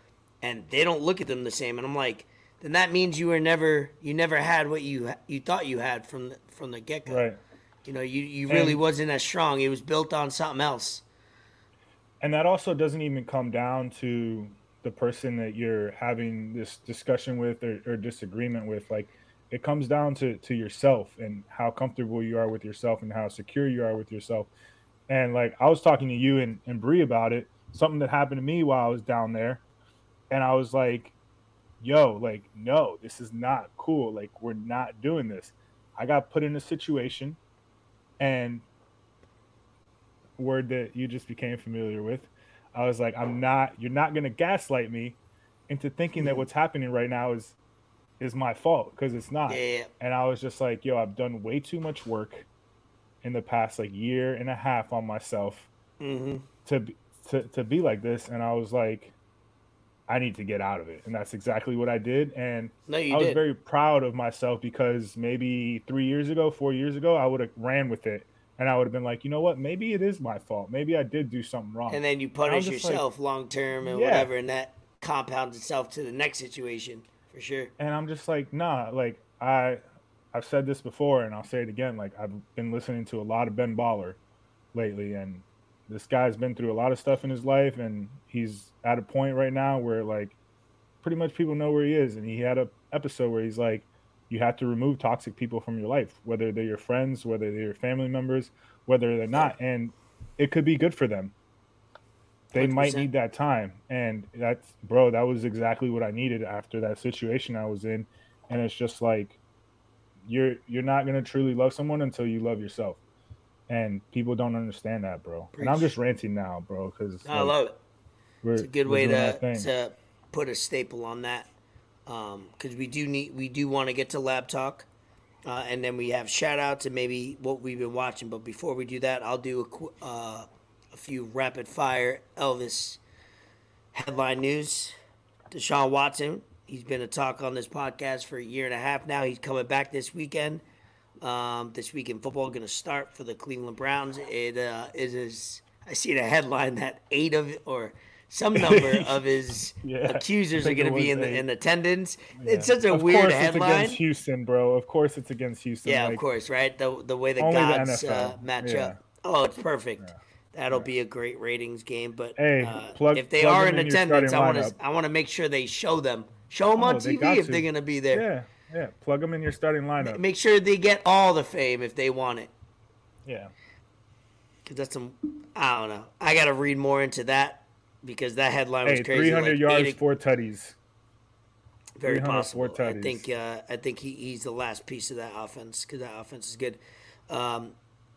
and they don't look at them the same. And I'm like, then that means you were never you never had what you you thought you had from the, from the get go. right. You know, you you really And- wasn't as strong. It was built on something else. and that also doesn't even come down to the person that you're having this discussion with or, or disagreement with like it comes down to to yourself and how comfortable you are with yourself and how secure you are with yourself and like i was talking to you and, and Bree about it something that happened to me while i was down there and i was like yo like no this is not cool like we're not doing this i got put in a situation and word that you just became familiar with. I was like, I'm not. You're not gonna gaslight me into thinking that what's happening right now is is my fault because it's not. Yeah, And I was just like, yo, I've done way too much work in the past like year and a half on myself hmm to be, to to be like this. And I was like, I need to get out of it. And that's exactly what I did. And No, I was did. very proud of myself because maybe three years ago, four years ago, I would have ran with it. And I would have been like, you know what? Maybe it is my fault. Maybe I did do something wrong. and then you punish just like- yourself long term and Yeah. whatever, and that compounds itself to the next situation for sure. and I'm just like, nah, like I I've said this before and I'll say it again. Like I've been listening to a lot of Ben Baller lately and this guy's been through a lot of stuff in his life and he's at a point right now where like pretty much people know where he is and he had a episode where he's like you have to remove toxic people from your life whether they're your friends whether they're your family members whether they're not and it could be good for them they might 100%. need that time and that's bro that was exactly what i needed after that situation i was in and it's just like you're you're not going to truly love someone until you love yourself and people don't understand that bro and i'm just ranting now bro because I love it. It's a good way to to put a staple on that because we do need we do want to get to lab talk. Uh, and then we have shout outs and maybe what we've been watching. But before we do that, I'll do a, qu- uh, a few rapid fire Elvis headline news. Deshaun Watson, he's been a talk on this podcast for a year and a half now. He's coming back this weekend. Um, this week in football, going to start for the Cleveland Browns. It uh, is, is I see the headline that eight of or some number of his Yeah, accusers are going to be in the in attendance. Yeah. It's such a of weird course It's headline. against Houston, bro. Of course, it's against Houston. Yeah, like, of course, right? The the way the Only the gods uh, match Yeah. up. Oh, it's perfect. That'll be a great ratings game. But Hey, uh, plug- if they are in in attendance, I want to. I want to make sure they show them. Show them on Oh, they TV got if to. they're gonna be there. Yeah, yeah. Plug them in your starting lineup. Make sure they get all the fame if they want it. Yeah. Because that's some I don't know. I got to read more into that because that headline was crazy. 300 like yards, eight- four tutties. Very 300 possible. four I think. Uh, I think he, he's the last piece of that offense because that offense is good. Um,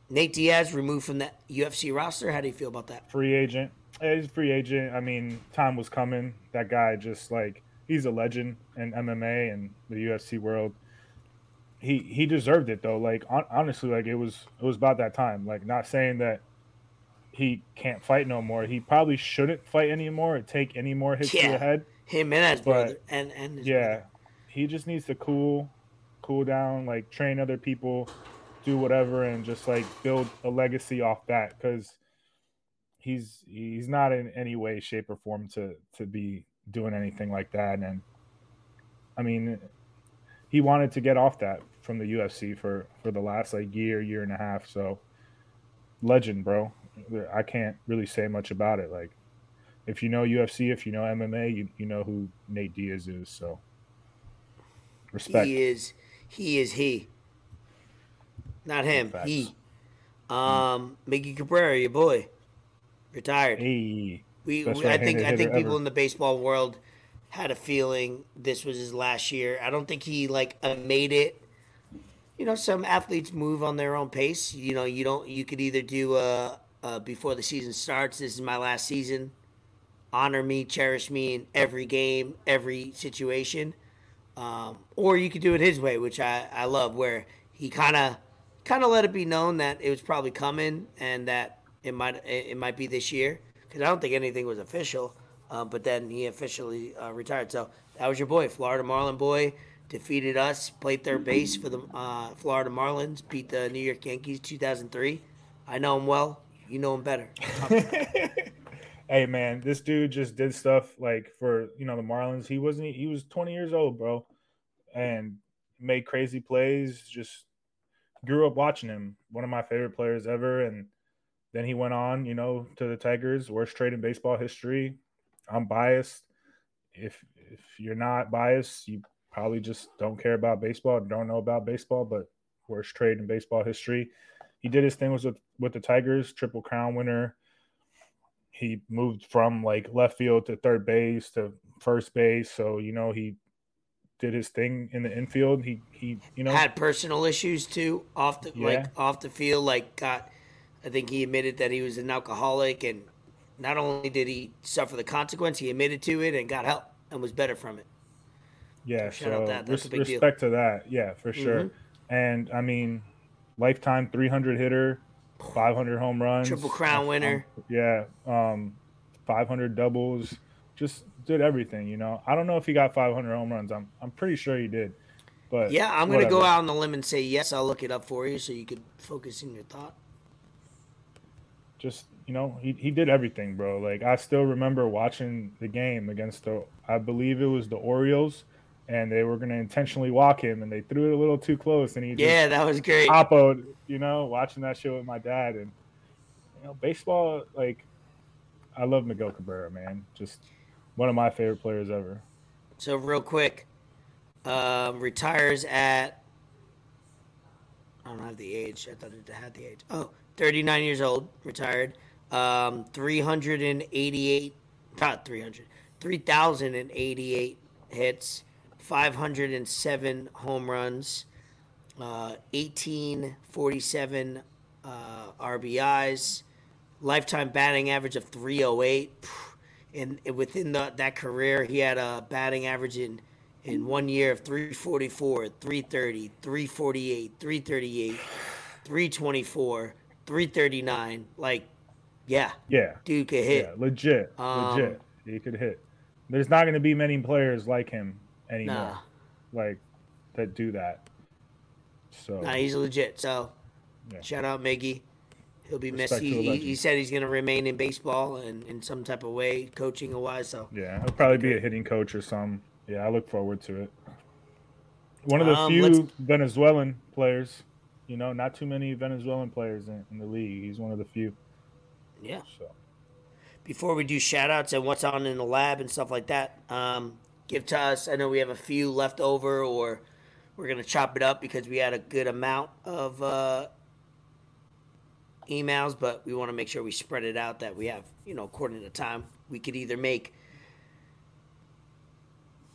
Nate Diaz removed from the UFC roster. How do you feel about that? Free agent. Yeah, he's a free agent. I mean, time was coming. That guy just like he's a legend in MMA and the UFC world. He he deserved it though. Like hon- honestly, like it was it was about that time. Like not saying that he can't fight no more. He probably shouldn't fight anymore or take any more hits to the head. Him and his But- brother and and Yeah, brother. he just needs to cool, cool down, like train other people, do whatever, and just like build a legacy off that because he's he's not in any way, shape, or form to to be doing anything like that. And I mean, he wanted to get off that from the UFC for for the last like year, year and a half. So legend, bro. I can't really say much about it. Like if you know UFC, if you know MMA, you, you know who Nate Diaz is. So respect. He is he is he. Not him. Facts. He. Um, Miggy Cabrera, your boy, retired. Hey, We, we- I think I think people ever. in the baseball world had a feeling this was his last year. I don't think he like uh, made it. You know, some athletes move on their own pace. You know, you don't. You could either do uh, uh before the season starts. This is my last season. Honor me, cherish me in every game, every situation. Um, or you could do it his way, which I, I love, where he kind of kind of let it be known that it was probably coming and that it might it, might be this year because I don't think anything was official. Uh, but then he officially uh, retired. So that was your boy, Florida Marlin boy, defeated us, played third base for the uh, Florida Marlins, beat the New York Yankees 2003. I know him well. You know him better. hey man, this dude just did stuff like for you know the Marlins. He wasn't. He was 20 years old, bro, and made crazy plays. Just grew up watching him. One of my favorite players ever, and then he went on, you know, to the Tigers, worst trade in baseball history. I'm biased. If if you're not biased, you probably just don't care about baseball, don't know about baseball, but worst trade in baseball history. He did his thing was with, with the Tigers, triple crown winner. He moved from like left field to third base to first base. So, you know, he did his thing in the infield. He he, you know, Had personal issues too off the like off the field. Like got, I think he admitted that he was an alcoholic, and not only did he suffer the consequence, he admitted to it and got help and was better from it. Yeah, Shout out so that. That's res- a big deal. respect to that. Yeah, for sure. Mhm. And I mean, lifetime 300 hitter, 500 home runs, Triple crown um, winner. yeah, um, 500 doubles, just did everything. You know, I don't know if he got 500 home runs. I'm I'm pretty sure he did. But Yeah, I'm gonna go out on the limb and say yes. I'll look it up for you so you could focus in your thought. just you know he, he did everything bro like i still remember watching the game against the i believe it was the orioles and they were going to intentionally walk him and they threw it a little too close and he Yeah, that was great. oppoed you know watching that show with my dad and you know baseball like i love miguel cabrera man just one of my favorite players ever So real quick, um, retires at I don't have the age. I thought it had the age. Oh, 39 years old, retired. Um, 388, not 300, 3,088 hits, 507 home runs, uh, 1847 uh, RBIs, lifetime batting average of 308. And within the, that career, he had a batting average in in one year of 344, 330, 348, 338, 324, 339. Like, yeah, yeah dude could hit. yeah legit Um, legit he could hit there's not going to be many players like him anymore Nah, like that do that so nah, he's legit. So, Yeah. shout out Miggy. He'll be missed. He, he, he said he's going to remain in baseball and in some type of way, coaching wise. So, Yeah, he'll probably be a hitting coach or some. Yeah, I look forward to it. One of the Um, few let's- Venezuelan players, you know, not too many Venezuelan players in, in the league. He's one of the few. yeah. So before we do shout outs and what's on in the lab and stuff like that, um, give to us. I know we have a few left over, or we're going to chop it up because we had a good amount of uh, emails, but we want to make sure we spread it out that we have, you know, according to time. We could either make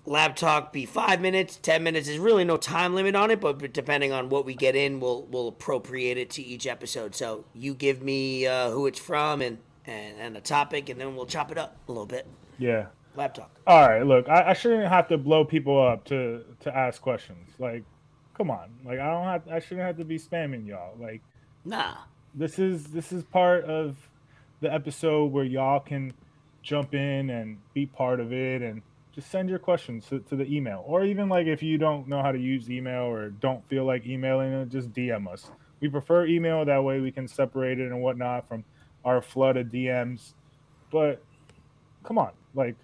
lab talk be five minutes, ten minutes. There's really no time limit on it, but depending on what we get in, we'll we'll appropriate it to each episode. So you give me uh, who it's from and, and and a topic, and then we'll chop it up a little bit. yeah. Lab talk. All right. Look, I, I shouldn't have to blow people up to to ask questions. Like, come on. Like, I don't have. I shouldn't have to be spamming y'all. Like, Nah. This is this is part of the episode where y'all can jump in and be part of it and just send your questions to, to the email. Or even like if you don't know how to use email or don't feel like emailing it just dm us. We prefer email that way we can separate it and whatnot from our flood of dms but come on like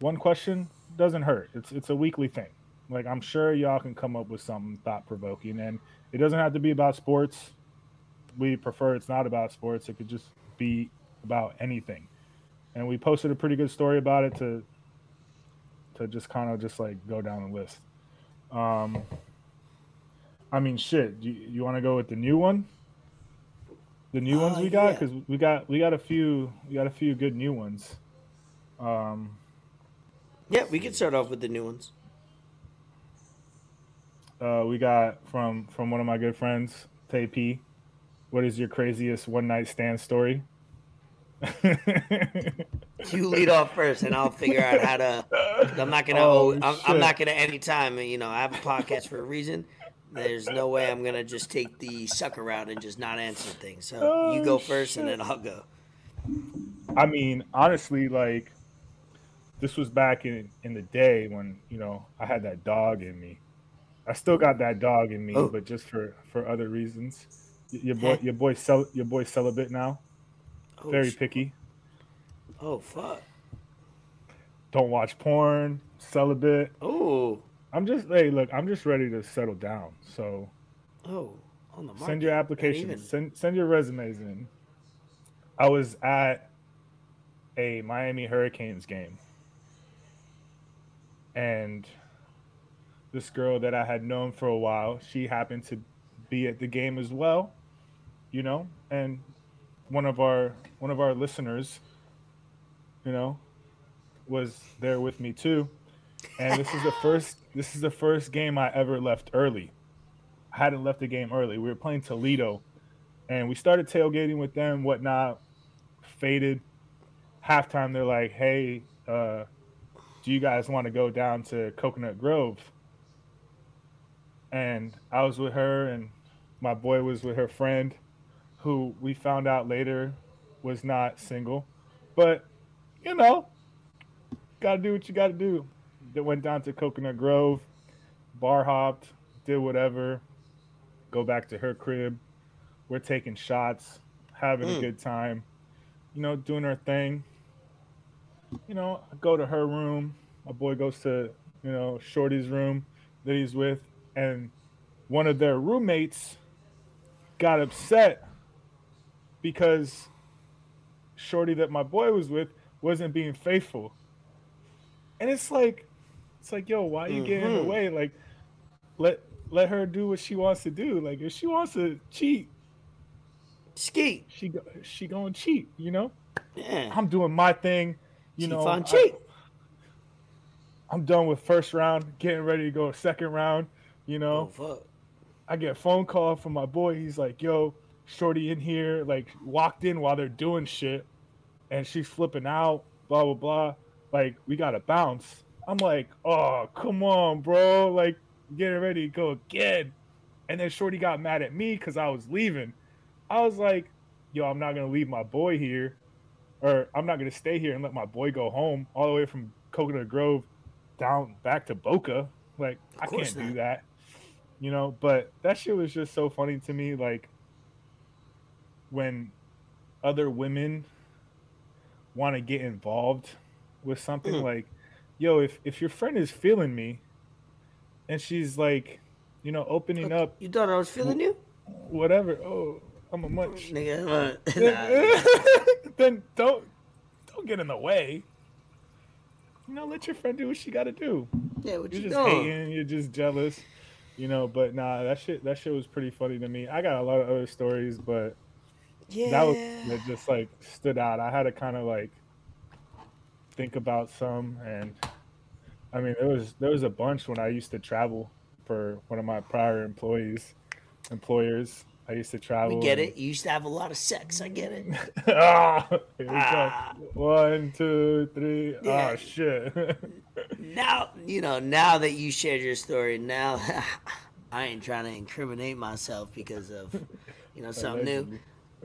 one question doesn't hurt. It's it's a weekly thing. Like i'm sure y'all can come up with something thought-provoking and it doesn't have to be about sports we prefer it's not about sports. It could just be about anything. And we posted a pretty good story about it to to just kind of just like go down the list. Um I mean shit, you, you want to go with the new one? The new ones Uh, we got yeah. cuz we got we got a few we got a few good new ones. Um Yeah, we can start off with the new ones. uh we got from from one of my good friends, Tay P. What is your craziest one night stand story? You lead off first, and I'll figure out how to. I'm not gonna. Oh, Oh, I'm, I'm not gonna anytime. You know, I have a podcast for a reason. There's no way I'm gonna just take the sucker route and just not answer things. So Oh, you go oh, first, and then I'll go. I mean, honestly, like this was back in in the day when you know I had that dog in me. I still got that dog in me, Oh. but just for for other reasons. Your boy, your boy, cel- your boy celibate now. Oh, Very picky. oh fuck. Don't watch porn. Celibate. Oh. I'm just hey, look. I'm just ready to settle down. So Oh. On the market. send your applications. even. Send send your resumes in. I was at a Miami Hurricanes game, and this girl that I had known for a while, she happened to be at the game as well, you know, and one of our one of our listeners, you know, was there with me too. And this is the first this is the first game I ever left early. I hadn't left the game early. We were playing Toledo, and we started tailgating with them, whatnot. Faded. Halftime, they're like, "Hey, uh, do you guys want to go down to Coconut Grove?" And I was with her, and my boy was with her friend, who we found out later was not single, but you know, gotta do what you gotta do. That went down to Coconut Grove, bar hopped, did whatever. Go back to her crib. We're taking shots, having a Mm. good time. You know, doing our thing. You know, I go to her room. My boy goes to you know Shorty's room that he's with, and one of their roommates got upset because Shorty that my boy was with wasn't being faithful. And it's like, it's like, yo, why are you getting in the Mhm. way? Like, let let her do what she wants to do. Like, if she wants to cheat, Ski. she go, she gonna cheat. You know, Yeah. I'm doing my thing. You She know, I- cheat. I'm done with first round, getting ready to go second round. You know, Oh fuck. I get a phone call from my boy. He's like, "Yo, shorty in here, like walked in while they're doing shit, and she's flipping out, blah blah blah. Like we gotta bounce." I'm like, "Oh, come on, bro! Like getting ready to go again." And then shorty got mad at me because I was leaving. I was like, "Yo, I'm not gonna leave my boy here, or I'm not gonna stay here and let my boy go home all the way from Coconut Grove down back to Boca. Like I can't do that." you know but that shit was just so funny to me like when other women want to get involved with something Mhm. like yo if if your friend is feeling me and she's like you know opening up You thought I was feeling you? whatever oh i'm a munch Nigga, nah. then, then don't don't get in the way you know let your friend do what she got to do Yeah, what you're you just doing? hating, you're just jealous, you know. But nah, that shit, that shit was pretty funny to me. I got a lot of other stories, but Yeah. that was that just like stood out. I had to kind of like think about some, and I mean, there was there was a bunch when I used to travel for one of my prior employees, employers. I used to travel. we get it. You used to have a lot of sex. I get it. ah, here we go. Ah. One, two, three. Yeah. Oh shit. Now, you know, now that you shared your story, now I ain't trying to incriminate myself because of, you know, something new.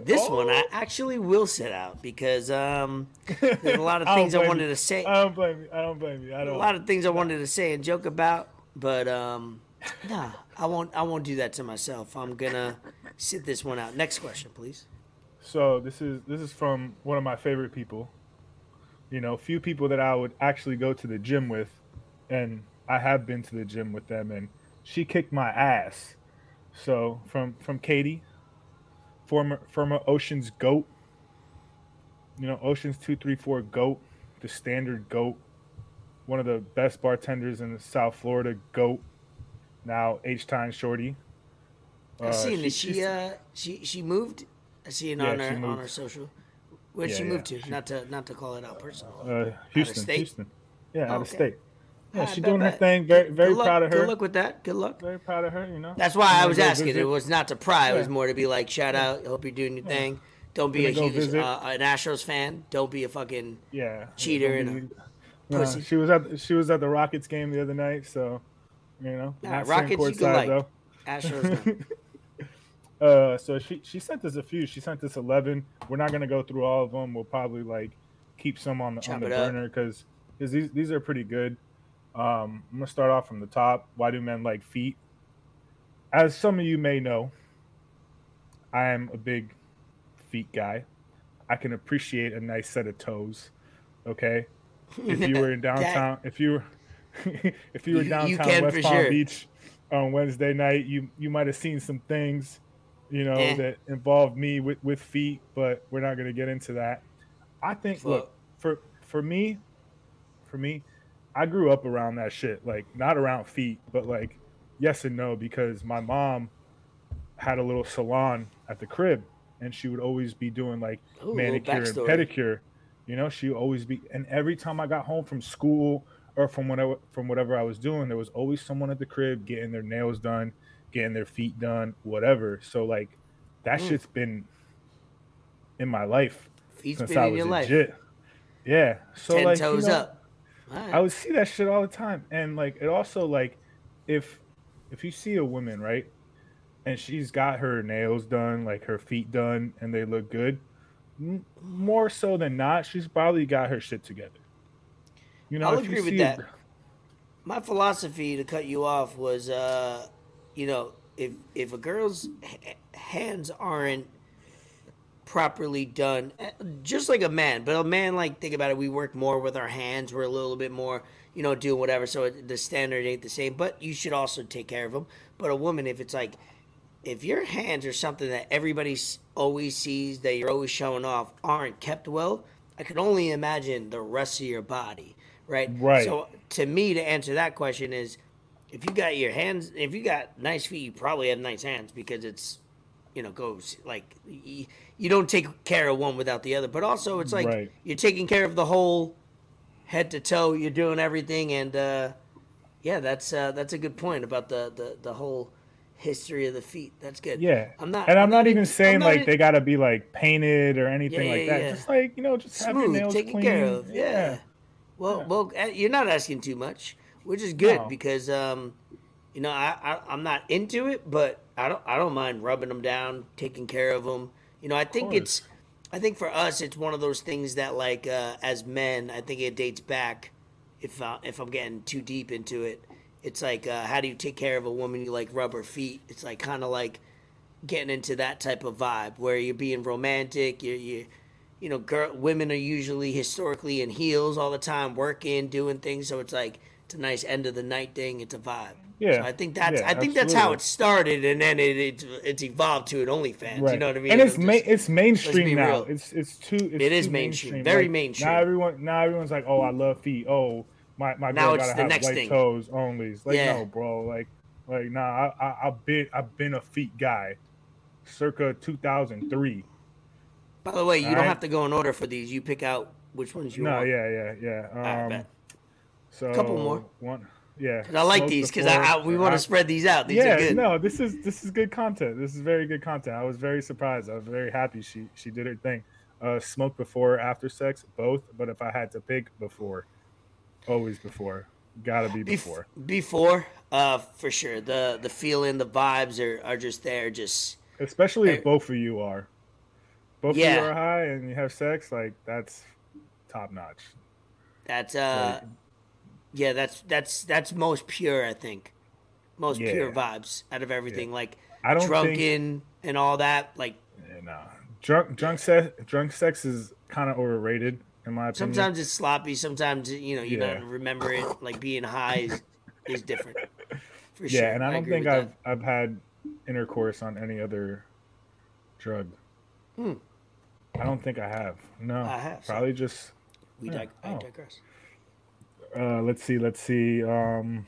This one I Oh. actually will sit out because um, there's a lot of things I blame wanted you. to say. I don't blame you. I don't blame you. I a don't. A lot of things I wanted to say and joke about, but um, nah, I won't. I won't do that to myself. I'm gonna sit this one out. Next question, please. So this is this is from one of my favorite people. You know, few people that I would actually go to the gym with, and I have been to the gym with them, and she kicked my ass. So from from Katie, former former Ocean's goat. You know, Ocean's two three four goat, the standard goat, one of the best bartenders in South Florida goat. Now H Time Shorty. I Uh, seen that she- she uh she she moved. I see it Yeah, on she her on her social. Where'd Yeah, she yeah, move to? she- Not to not to call it out personal. Uh, Houston, state? Houston. Yeah, out of Okay. state. Yeah, Ah, she's bet, doing her thing. Very, very luck- proud of her. Good luck with that. Good luck. Very proud of her. You know. That's why I'm I was asking. visit. It was not to pry. It was more to be like, shout out. Hope you're doing your thing. Don't be a huge uh, an Astros fan. Don't be a fucking Yeah. cheater and be- a Nah, pussy. she was at she was at the Rockets game the other night, so you know. Nah, not sitting Rockets you could courtside, like. though. Astros. Uh, so she she sent us a few. She sent us eleven. We're not gonna go through all of them. We'll probably like keep some on the Chop on the it up. burner because these these are pretty good. Um, I'm gonna start off from the top. Why do men like feet? As some of you may know, I am a big feet guy. I can appreciate a nice set of toes. Okay, if you were in downtown, if you were if you were You- you downtown West Palm sure. Beach on Wednesday night, you you might have seen some things, you know, that involved me with with feet, but we're not gonna get into that. I think look for for me, for me, I grew up around that shit, like not around feet, but like yes and no, because my mom had a little salon at the crib, and she would always be doing like Ooh, manicure and pedicure. You know, she would always be, and every time I got home from school or from whatever from whatever I was doing, there was always someone at the crib getting their nails done, getting their feet done, whatever. So like, that Mm. shit's been in my life Feet's since been I in was your life. legit. Yeah. So Ten like, you toes know, up. Right. I would see that shit all the time, and like it also like if if you see a woman right, and she's got her nails done, like her feet done, and they look good, m- more so than not, she's probably got her shit together. You know, I'll agree with that. my philosophy to cut you off was uh you know if if a girl's h- hands aren't properly done eh, just like a man but a man like think about it we work more with our hands we're a little bit more you know doing whatever so the standard ain't the same but you should also take care of them but a woman if it's like if your hands are something that everybody always sees that you're always showing off aren't kept well i can only imagine the rest of your body right Right. so to me to answer that question is if you got your hands if you got nice feet you probably have nice hands because it's you know goes like you, don't take care of one without the other but also it's like Right. you're taking care of the whole head to toe you're doing everything and uh yeah that's uh that's a good point about the the, the whole history of the feet that's good Yeah, i'm not and I'm not even in- saying not like in- they gotta be like painted or anything Yeah, like yeah, that. yeah. Just like you know, just have your smooth, nails taken clean. care of. Yeah. Well, well, uh, you're not asking too much, which is good No. because um, you know I, I I'm not into it, but I don't I don't mind rubbing them down, taking care of them. You know, I think course. it's I think for us it's one of those things that like uh, as men, I think it dates back. If uh, if I'm getting too deep into it, it's like uh, how do you take care of a woman you like rub her feet? It's like kind of like getting into that type of vibe where you're being romantic. You you you know, girl, women are usually historically in heels all the time, working, doing things. So it's like it's a nice end of the night thing. It's a vibe. Yeah. So I think that's Yeah, I think that's how it started, and then it, it it's evolved to an OnlyFans. Right. You know what I mean? And it's It'll ma- it's mainstream now. real. It's it's too. It's It is too mainstream, very Like, mainstream. Now everyone now everyone's like, oh, I love feet. Oh, my my Now girl gotta have white thing. toes only. It's like Yeah. no, bro. Like like nah. I, I I've been I've been a feet guy, circa 2003. By the way, you don't Alright. have to go in order for these. You pick out which ones you No, want. No, yeah, yeah, yeah. Um, Alright, bet. So Couple more. One, yeah. I like these because I, I, we want to spread these out. These yeah, are good. no, this is this is good content. This is very good content. I was very surprised. I was very happy she she did her thing. Uh, smoke before, after sex, both. But if I had to pick, before, always before. Gotta be Bef- before. before, uh, for sure. The the feeling, the vibes are, are just there. Just Especially if both of you are. Both of you are high and you have sex, like that's top notch. That's uh, Like- yeah, that's that's that's most pure. I think most pure vibes out of everything, like I don't think drunken and all that. Like yeah, nah. Drunk drunk sex drunk sex is kind of overrated in my opinion. sometimes it's sloppy. Sometimes you know you Yeah. don't remember it. Like being high is, is different. For yeah, sure. and I don't think I've that. I've had intercourse on any other drug. Hmm. I don't think I have. No, I have, so- probably just. We yeah, dig- I oh. digress. Uh, let's see. Let's see. Um,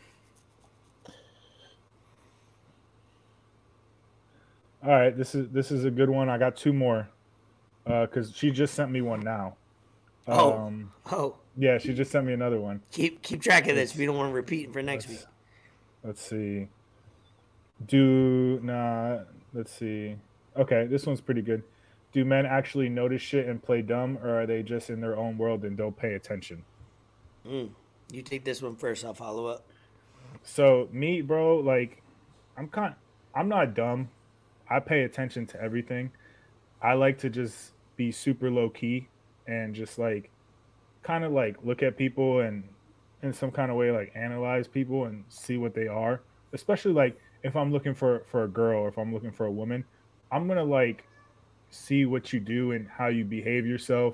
all right, this is this is a good one. I got two more because she just sent me one now. Oh. Um, Oh, yeah, she just sent me another one. keep keep track of this. We don't want to repeat for next week. Let's- Let's see. Do nah. Let's see. Okay, this one's pretty good. Do men actually notice shit and play dumb, or are they just in their own world and don't pay attention? Mm. You take this one first. I'll follow up. So me, bro, like I'm kind I'm not dumb. I pay attention to everything. I like to just be super low key and just like kind of like look at people and in some kind of way like analyze people and see what they are. Especially like if I'm looking for for a girl or if I'm looking for a woman, I'm to like see what you do and how you behave yourself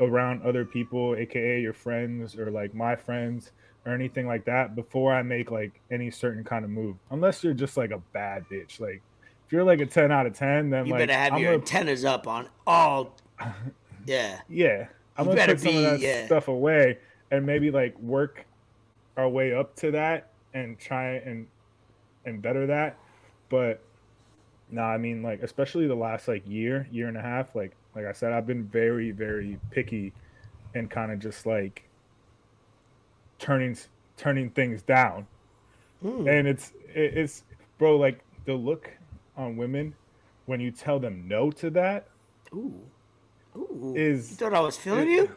around other people, aka your friends or like my friends or anything like that before I make like any certain kind of move. Unless you're just like a bad bitch. Like if you're like a 10 out of 10, then You like better have I'm your gonna, antennas up on all. Yeah. yeah, I'm You gonna better put some of be- that yeah. stuff away and maybe like work our way up to that and try and and better that. But no, I mean like especially the last like year, year and a half, like like I said, I've been very, very picky and kind of just like turning turning things down. Hmm. And it's it's bro, like the look on women when you tell them no to that Ooh. Ooh. is you thought I was feeling it- you?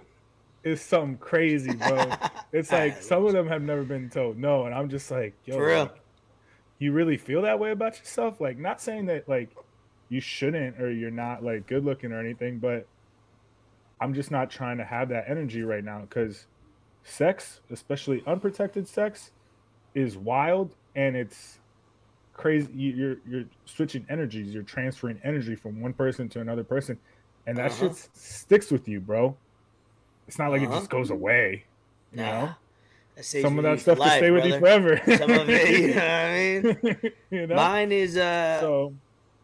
is something crazy, bro. It's like some of them have never been told no, and I'm just like, yo, For real. like, you really feel that way about yourself? Like, not saying that like you shouldn't or you're not like good looking or anything, but I'm just not trying to have that energy right now because sex, especially unprotected sex, is wild and it's crazy. You- You're you're switching energies. You're transferring energy from one person to another person, and that Uh-huh. shit sticks with you, bro. It's not like it Uh-huh. just goes away. You Nah. know, some of that stuff life, stay with you forever. Some of it, you know what I mean? You know? Mine is uh so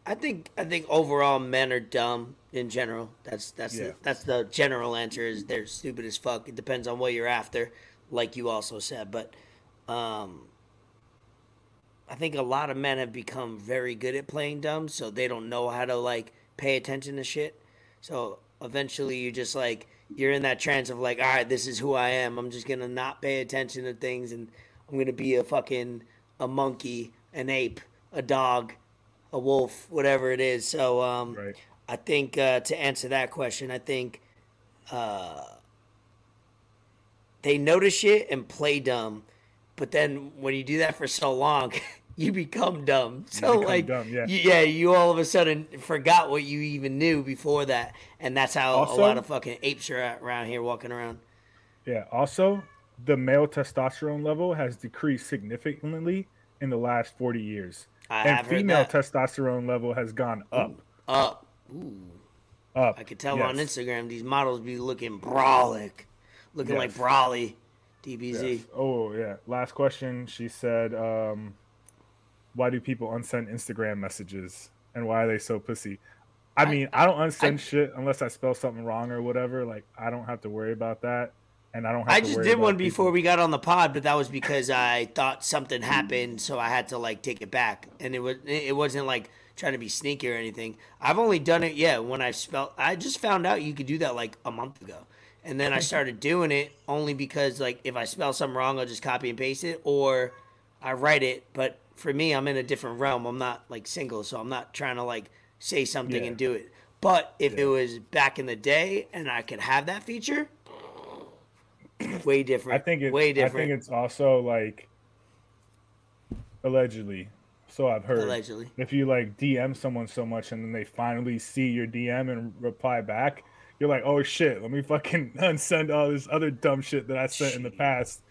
I think I think overall men are dumb in general. That's that's Yeah. the, that's the general answer is they're stupid as fuck. It depends on what you're after, like you also said. But um I think a lot of men have become very good at playing dumb, so they don't know how to like pay attention to shit. So eventually you just like you're in that trance of like, all right, this is who I am. I'm just gonna not pay attention to things and I'm gonna be a fucking a monkey, an ape, a dog, a wolf, whatever it is. So um, right. I think uh, to answer that question, I think uh, they notice shit and play dumb, but then when you do that for so long, you become dumb. So become like, dumb, yeah. you, yeah, you all of a sudden forgot what you even knew before that, and that's how Also- a lot of fucking apes are around here walking around. Yeah. Also, the male testosterone level has decreased significantly in the last 40 years. I and female testosterone level has gone up. Up. Ooh. Up. I could tell yes. on Instagram these models be looking brolic, looking like Broly, DBZ. Yes. Oh, yeah. Last question. She said, um, why do people unsend Instagram messages and why are they so pussy? I mean, I, don't unsend I- shit unless I spell something wrong or whatever. Like, I don't have to worry about that. And I don't have I just did one people- before we got on the pod, but that was because I thought something happened, so I had to like take it back, and it was it wasn't like trying to be sneaky or anything. I've only done it, yeah, when I spelled. I just found out you could do that like a month ago, and then I started doing it only because like if I spell something wrong, I'll just copy and paste it, or I write it. But for me, I'm in a different realm. I'm not like single, so I'm not trying to like say something Yeah. and do it. But if Yeah. it was back in the day and I could have that feature, way different. I think it, way different. I think it's also like allegedly. So I've heard. Allegedly. If you like DM someone so much and then they finally see your DM and reply back, you're like, oh shit, let me fucking unsend all this other dumb shit that I sent in the past.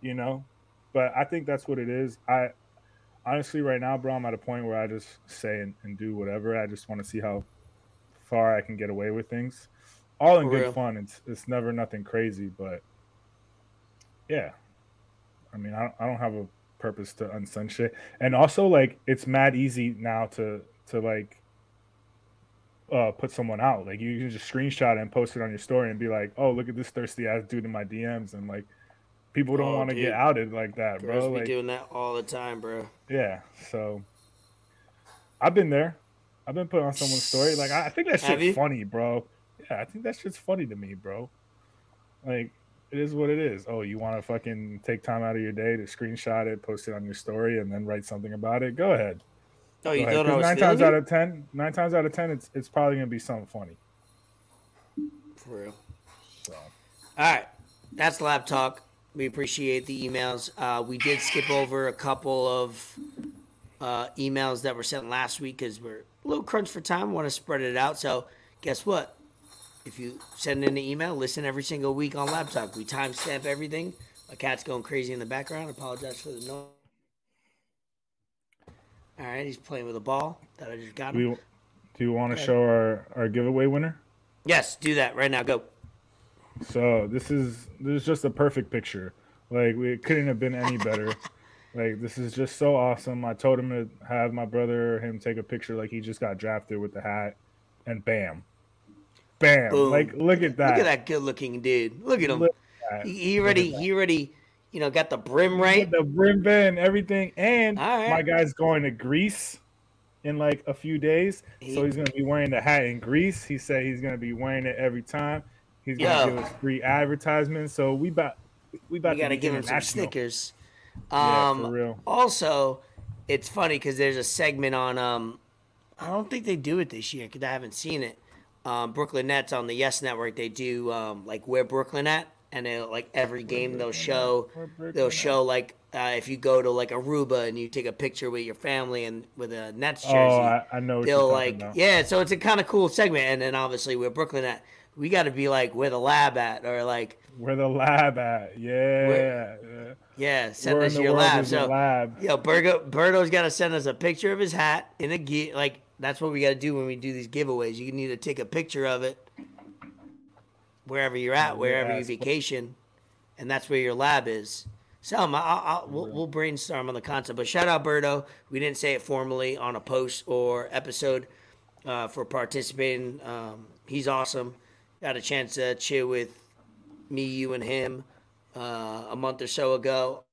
You know? But I think that's what it is. I honestly right now, bro, I'm at a point where I just say and, and do whatever. I just want to see how far I can get away with things. All in For good real. fun. It's it's never nothing crazy, but yeah. I mean, I don't, I don't have a purpose to unsend shit. And also, like, it's mad easy now to to like uh put someone out. Like, you can just screenshot it and post it on your story and be like, "Oh, look at this thirsty ass dude in my DMs." And like, people don't Oh, want to get outed like that, Girls bro. be Like, doing that all the time, bro. yeah. So I've been there. I've been put on someone's story. Like, I, I think that Have shit's funny, bro. Yeah, I think that shit's funny to me, bro. Like, it is what it is. Oh, you want to fucking take time out of your day to screenshot it, post it on your story, and then write something about it? Go ahead. Oh, you ahead. thought was nine times you? out of ten, nine times out of ten, it's it's probably gonna be something funny. For real. So All right, that's lab talk. We appreciate the emails. Uh, we did skip over a couple of uh, emails that were sent last week because we're a little crunch for time. Want to spread it out. So guess what? If you send in an email, listen every single week on lab talk. We timestamp everything. My cat's going crazy in the background. apologize for the noise. All right, he's playing with a ball that I just got do him. you do you want to show our our giveaway winner? Yes, do that right now. Go. So this is this is just a perfect picture. Like we it couldn't have been any better. like this is just so awesome. I told him to have my brother or him take a picture like he just got drafted with the hat, and bam, bam. Boom. Like look at that. Look at that good-looking dude. Look at him. Look at. He, he already, he already, you know, got the brim right. The brim band, everything, and right. my guy's going to Greece in like a few days, He- so he's gonna be wearing the hat in Greece. He said he's gonna be wearing it every time. He's gonna Yo. give us free advertisements. So we about we about You got to be give him some. Snickers. Yeah, Um, for real. Also, it's funny because there's a segment on. Um, I don't think they do it this year because I haven't seen it. Um, Brooklyn Nets on the Yes Network. They do um, like where Brooklyn at, and they like every game they'll show. They'll show like uh, if you go to like Aruba and you take a picture with your family and with a Nets jersey. Oh, I, I know. They'll like about. yeah so it's a kind of cool segment and then obviously we're brooklyn at We got to be like where the lab at, or like Where the lab at? Yeah. yeah. Yeah, send Where us your lab. So lab? yo, Bergo, Berto's got to send us a picture of his hat in a gear. like that's what we got to do when we do these giveaways. You need to take a picture of it wherever you're at, Yeah, wherever you vacation, and that's where your lab is. So I'll, I'll, we'll, we'll brainstorm on the concept. But shout out Berto. We didn't say it formally on a post or episode uh, for participating. Um, he's awesome. Got a chance to chill with me, you, and him uh, a month or so ago.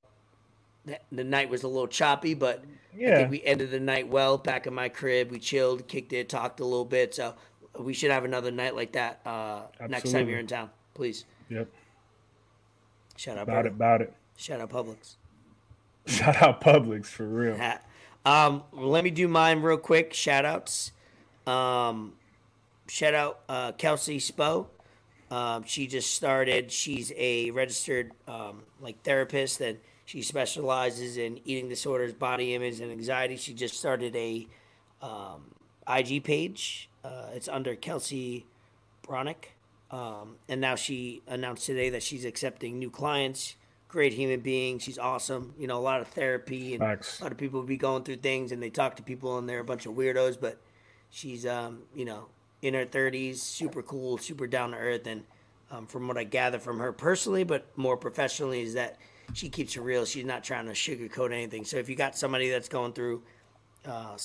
The, the night was a little choppy, but I think we ended the night well. Back in my crib, we chilled, kicked it, talked a little bit. So we should have another night like that uh, next time you're in town. Please Yep. shout out About Berto. it. About it. Shout out Publix. Shout out Publix for real. Um, let me do mine real quick. Shout outs. Um, shout out uh, Kelsey Spo. Um, she just started. She's a registered um, like therapist, and she specializes in eating disorders, body image, and anxiety. She just started a um, IG page. Uh, it's under Kelsey Bronick. Um, and now she announced today that she's accepting new clients. Great human being. She's awesome. You know, a lot of therapy and Facts. a lot of people be going through things and they talk to people and they're a bunch of weirdos, but she's, um, you know, in her 30s, super cool, super down to earth. And um, from what I gather from her personally, but more professionally, is that she keeps it real. She's not trying to sugarcoat anything. So if you got somebody that's going through, uh,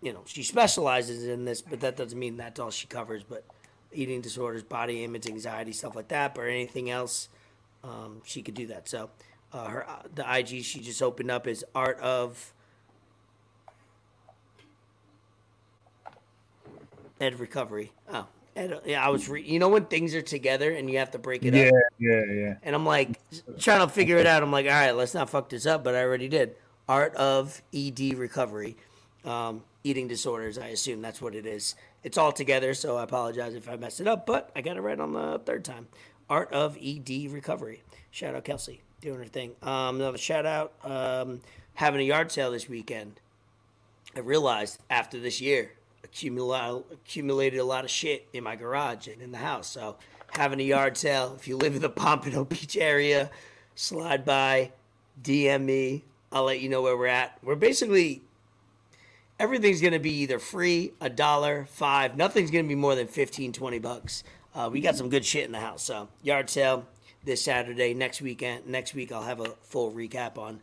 you know, she specializes in this, but that doesn't mean that's all she covers. But eating disorders, body image, anxiety, stuff like that, or anything else, um, she could do that. So uh, her uh, the IG she just opened up is Art of Ed Recovery. Oh, Ed, yeah, I was re- you know when things are together and you have to break it Yeah. up, Yeah. Yeah. Yeah. And I'm like trying to figure it out. I'm like, all right, let's not fuck this up, but I already did. Art of ED Recovery, um, eating disorders. I assume that's what it is. It's all together, so I apologize if I messed it up, but I got it right on the third time. Art of ED Recovery. Shout out Kelsey doing her thing. Um, another shout out um, having a yard sale this weekend. I realized after this year, accumula- accumulated a lot of shit in my garage and in the house. So having a yard sale, if you live in the Pompano Beach area, slide by, DM me. I'll let you know where we're at. We're basically everything's going to be either free, a dollar, five. Nothing's going to be more than 15, 20 bucks. Uh, we got some good shit in the house. So yard sale this Saturday. Next weekend, next week I'll have a full recap on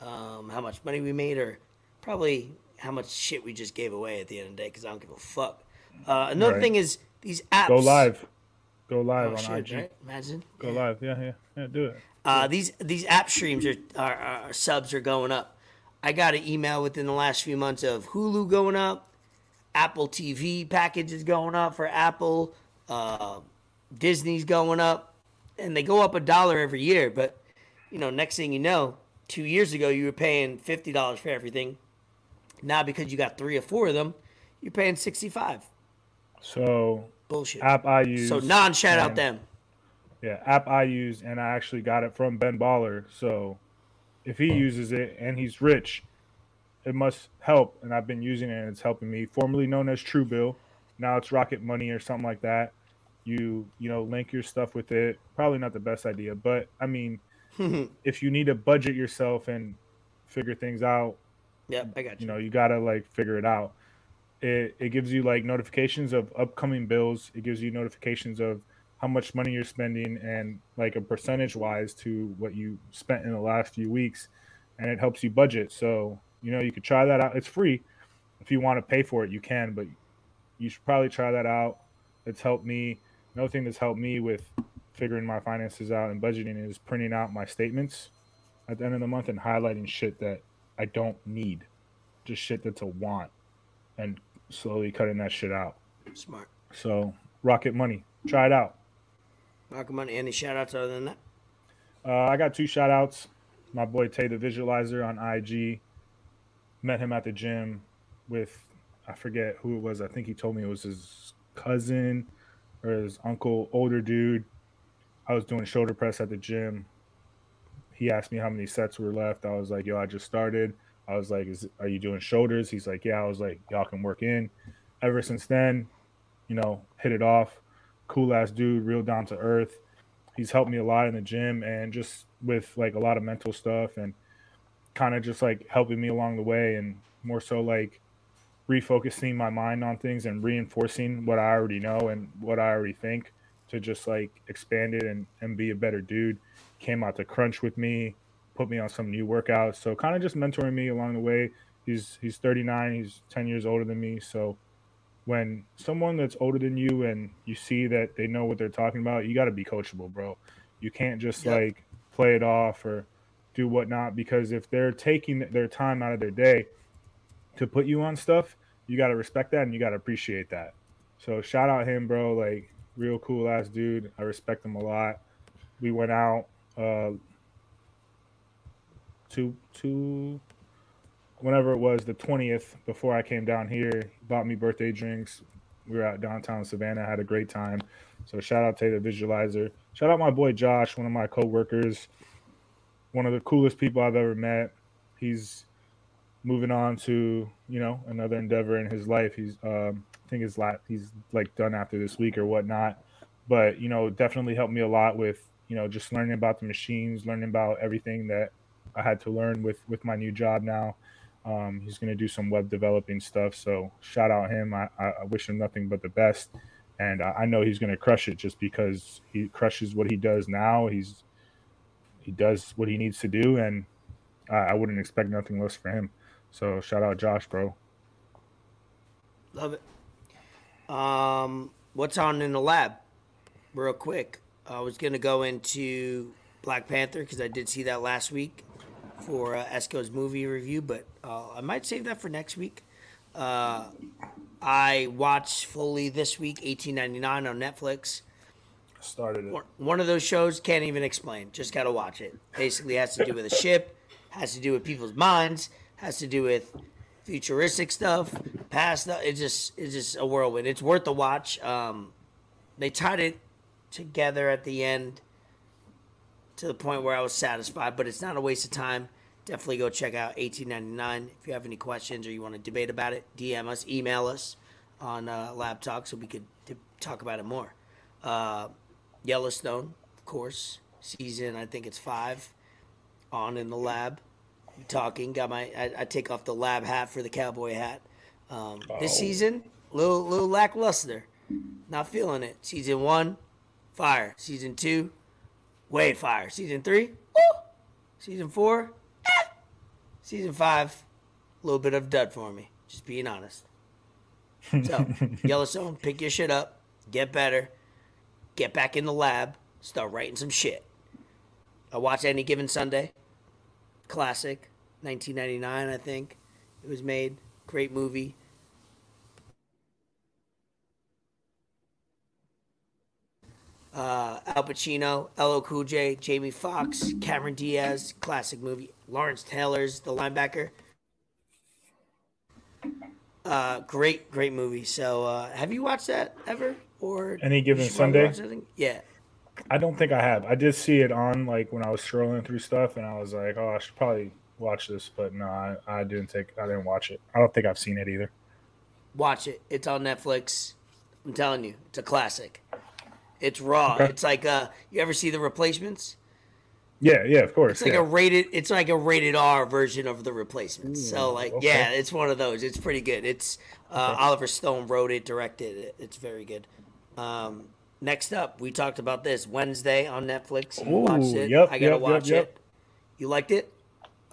um, how much money we made, or probably how much shit we just gave away at the end of the day. Because I don't give a fuck. Uh, another Right. thing is these apps. Go live. Go live Oh, on shit, IG. right? Imagine. Go live. Yeah. Yeah. Yeah. Do it. Uh, these these app streams are, are, are subs are going up. I got an email within the last few months of Hulu going up, Apple TV packages going up for Apple, uh, Disney's going up, and they go up a dollar every year. But you know, next thing you know, two years ago you were paying fifty dollars for everything. Now because you got three or four of them, you're paying sixty five. So Bullshit. app I use. so non shout out them. Yeah, app I use, and I actually got it from Ben Baller. So if he uses it and he's rich, it must help. And I've been using it, and it's helping me. Formerly known as Truebill, now it's Rocket Money or something like that. You you know link your stuff with it. Probably not the best idea, but I mean, if you need to budget yourself and figure things out, Yep, I got you you. know you gotta like figure it out. It, it gives you like notifications of upcoming bills. It gives you notifications of how much money you're spending and like a percentage wise to what you spent in the last few weeks and it helps you budget. So you know you could try that out. It's free. If you want to pay for it you can but you should probably try that out. It's helped me. Another thing that's helped me with figuring my finances out and budgeting is printing out my statements at the end of the month and highlighting shit that I don't need, just shit that's a want, and slowly cutting that shit out. Smart. So, Rocket Money, try it out. Rocket Money. Any shout outs other than that? Uh, I got two shout outs. My boy Tay the Visualizer on IG. Met him at the gym with, I forget who it was. I think he told me it was his cousin or his uncle, older dude. I was doing shoulder press at the gym. He asked me how many sets were left. I was like, yo, I just started. I was like, are you doing shoulders? He's like, yeah. I was like, y'all can work in. Ever since then, you know, hit it off. cool ass dude, real down to earth. He's helped me a lot in the gym and just with like a lot of mental stuff and kind of just like helping me along the way and more so like refocusing my mind on things and reinforcing what I already know and what I already think to just like expand it and, and be a better dude. Came out to crunch with me, put me on some new workouts. So kind of just mentoring me along the way. He's he's 39, he's 10 years older than me. So when someone that's older than you and you see that they know what they're talking about, you got to be coachable, bro. You can't just yep. like play it off or do whatnot because if they're taking their time out of their day to put you on stuff, you got to respect that and you got to appreciate that. So shout out him, bro. Like real cool ass dude. I respect him a lot. We went out uh two two whenever it was the 20th before I came down here, bought me birthday drinks. We were out downtown Savannah, had a great time. So shout out to the visualizer. Shout out my boy Josh, one of my coworkers, one of the coolest people I've ever met. He's moving on to you know another endeavor in his life. He's um, I think his la- he's like done after this week or whatnot. But you know, definitely helped me a lot with you know just learning about the machines, learning about everything that I had to learn with with my new job now. Um, he's going to do some web developing stuff. So shout out him. I, I wish him nothing but the best. And I, I know he's going to crush it just because he crushes what he does now. He's he does what he needs to do, and I, I wouldn't expect nothing less for him. So shout out Josh, bro. Love it. Um, what's on in the lab? Real quick, I was gonna go into Black Panther because I did see that last week for uh, Esco's movie review, but uh, I might save that for next week. Uh, I watched fully this week, eighteen ninety nine on Netflix. Started it. One of those shows can't even explain. Just gotta watch it. Basically, has to do with a ship, has to do with people's minds, has to do with futuristic stuff, past stuff. It's just it's just a whirlwind. It's worth the watch. Um, they tied it together at the end to the point where I was satisfied, but it's not a waste of time. Definitely go check out 1899. If you have any questions or you want to debate about it, DM us, email us on uh, Lab Talk so we could t- talk about it more. Uh, Yellowstone, of course, season I think it's five on in the lab talking. Got my I, I, take off the lab hat for the cowboy hat. Um, oh. This season, little little lackluster. Not feeling it. Season one, fire. Season two, way fire. Season three, woo. Season four, eh. Season five, a little bit of dud for me. Just being honest. So Yellowstone, pick your shit up, get better, get back in the lab, start writing some shit. I watch any given Sunday classic, 1999, I think it was made. Great movie. Uh, Al Pacino, LL Cool J, Jamie Foxx, Cameron Diaz, classic movie. Lawrence Taylor's the linebacker. Uh, great, great movie. So, uh, have you watched that ever? Or any given Sunday? Yeah. I don't think I have. I did see it on like when I was scrolling through stuff, and I was like, "Oh, I should probably watch this," but no, I, I didn't take. I didn't watch it. I don't think I've seen it either. Watch it. It's on Netflix. I'm telling you, it's a classic. It's raw. Okay. It's like uh, you ever see the replacements? Yeah, yeah, of course. It's like yeah. a rated. It's like a rated R version of the replacements. Ooh, so like, okay. yeah, it's one of those. It's pretty good. It's uh, okay. Oliver Stone wrote it, directed it. It's very good. Um, Next up, we talked about this Wednesday on Netflix. You Ooh, watched it. Yep, I gotta yep, watch yep, it. You liked it?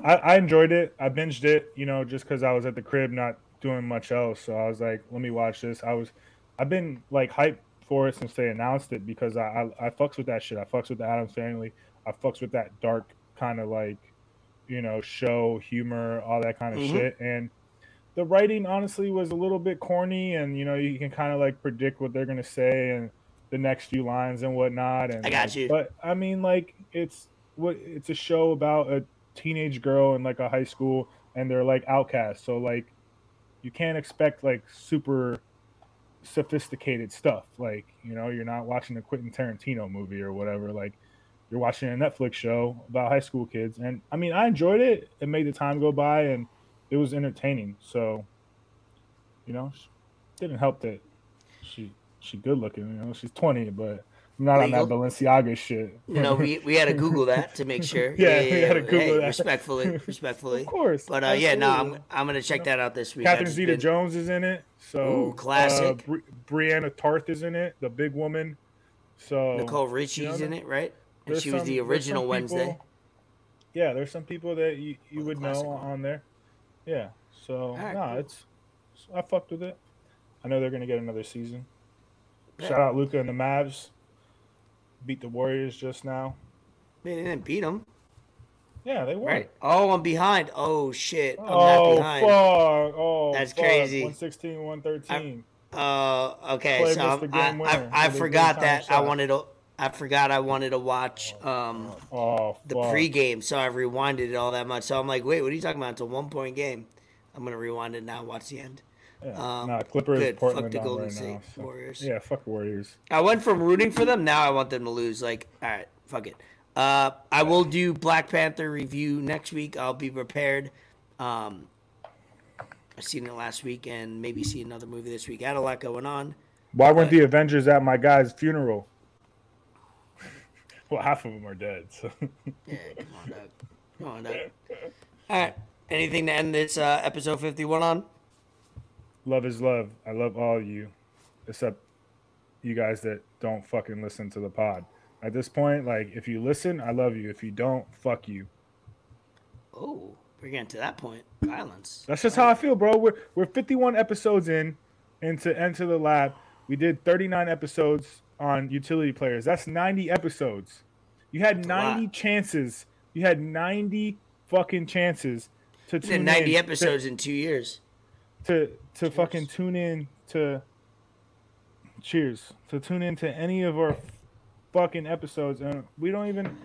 I, I, enjoyed it. I binged it, you know, just because I was at the crib not doing much else. So I was like, let me watch this. I was, I've been like hyped for it since they announced it because I, I, I fucks with that shit. I fucks with the Addams Family. I fucks with that dark kind of like, you know, show humor, all that kind of mm-hmm. shit. And the writing honestly was a little bit corny, and you know, you can kind of like predict what they're gonna say and the next few lines and whatnot. And I got you. But I mean, like it's what it's a show about a teenage girl in like a high school, and they're like outcasts. So like, you can't expect like super sophisticated stuff. Like you know, you're not watching a Quentin Tarantino movie or whatever. Like you're watching a Netflix show about high school kids. And I mean, I enjoyed it. It made the time go by, and it was entertaining. So, you know, didn't help that she she good looking. You know, she's twenty, but I'm not Legal. on that Balenciaga shit. You know, we, we had to Google that to make sure. Yeah, we had to Google hey, that. Respectfully, respectfully. of course. But uh, yeah, no, I'm. I'm gonna check that out this week. Catherine Zeta been- Jones is in it. So Ooh, classic. Uh, Bri- Brianna Tarth is in it, the big woman. So Nicole Richie's you know, in it, right? And she was some- the original people- Wednesday. Yeah, there's some people that you, you Oh, would know one. on there. Yeah. So Alright, nah, cool. it's I fucked with it. I know they're gonna get another season. Yeah. Shout out Luka and the Mavs. Beat the Warriors just now. They didn't beat them, Yeah, they won. right? Oh, I'm behind. Oh shit, I'm Oh, not behind. fuck. Oh, That's fuck. crazy. 116, 113. Uh, okay, so I, I, winner I forgot that I wanted to. I forgot I wanted to watch um oh, the pregame, so I rewinded it all that much. So I'm like, wait, what are you talking about? It's a one point game. I'm gonna rewind it now. Watch the end. Yeah. um, nah, Clippers, good. Fuck the Golden right State now. so- Warriors. Yeah, fuck Warriors. I went from rooting for them. Now I want them to lose. Like, all right, fuck it. Uh, I will do Black Panther review next week. I'll be prepared. Um, I seen it last week and maybe see another movie this week. I had a lot going on. Why weren't But- the Avengers at my guy's funeral? well, half of them are dead. So. Yeah, come on, Doug. Come on, Doug. All right. Anything to end this uh, episode 51 on? Love is love. I love all of you, except you guys that don't fucking listen to the pod. At this point, like, if you listen, I love you. If you don't, fuck you. Oh, we're getting to that point. Violence. That's just how I feel, bro. We're we're 51 episodes in into Enter the Lab. We did 39 episodes on utility players. That's 90 episodes. You had a 90 chances. You had 90 fucking chances to tune 90 in episodes in two years. To to, Cheers. fucking tune in to cheers to tune in to any of our fucking episodes and we don't even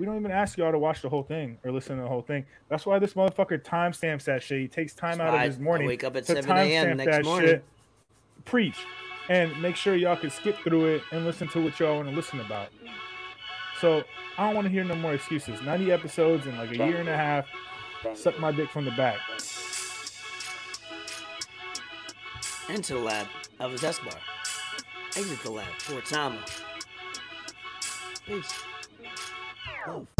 we don't even ask y'all to watch the whole thing or listen to the whole thing. That's why this motherfucker timestamps that shit. He takes time out of his I morning wake up at to 7 a.m. timestamp next that morning. shit. Preach. And make sure y'all can skip through it and listen to what y'all want to listen about. So I don't want to hear no more excuses. 90 episodes in like a year and a half. Suck my dick from the back. Enter the lab. Elvis Escobar. Exit the lab. Fort Sama. Peace. Love.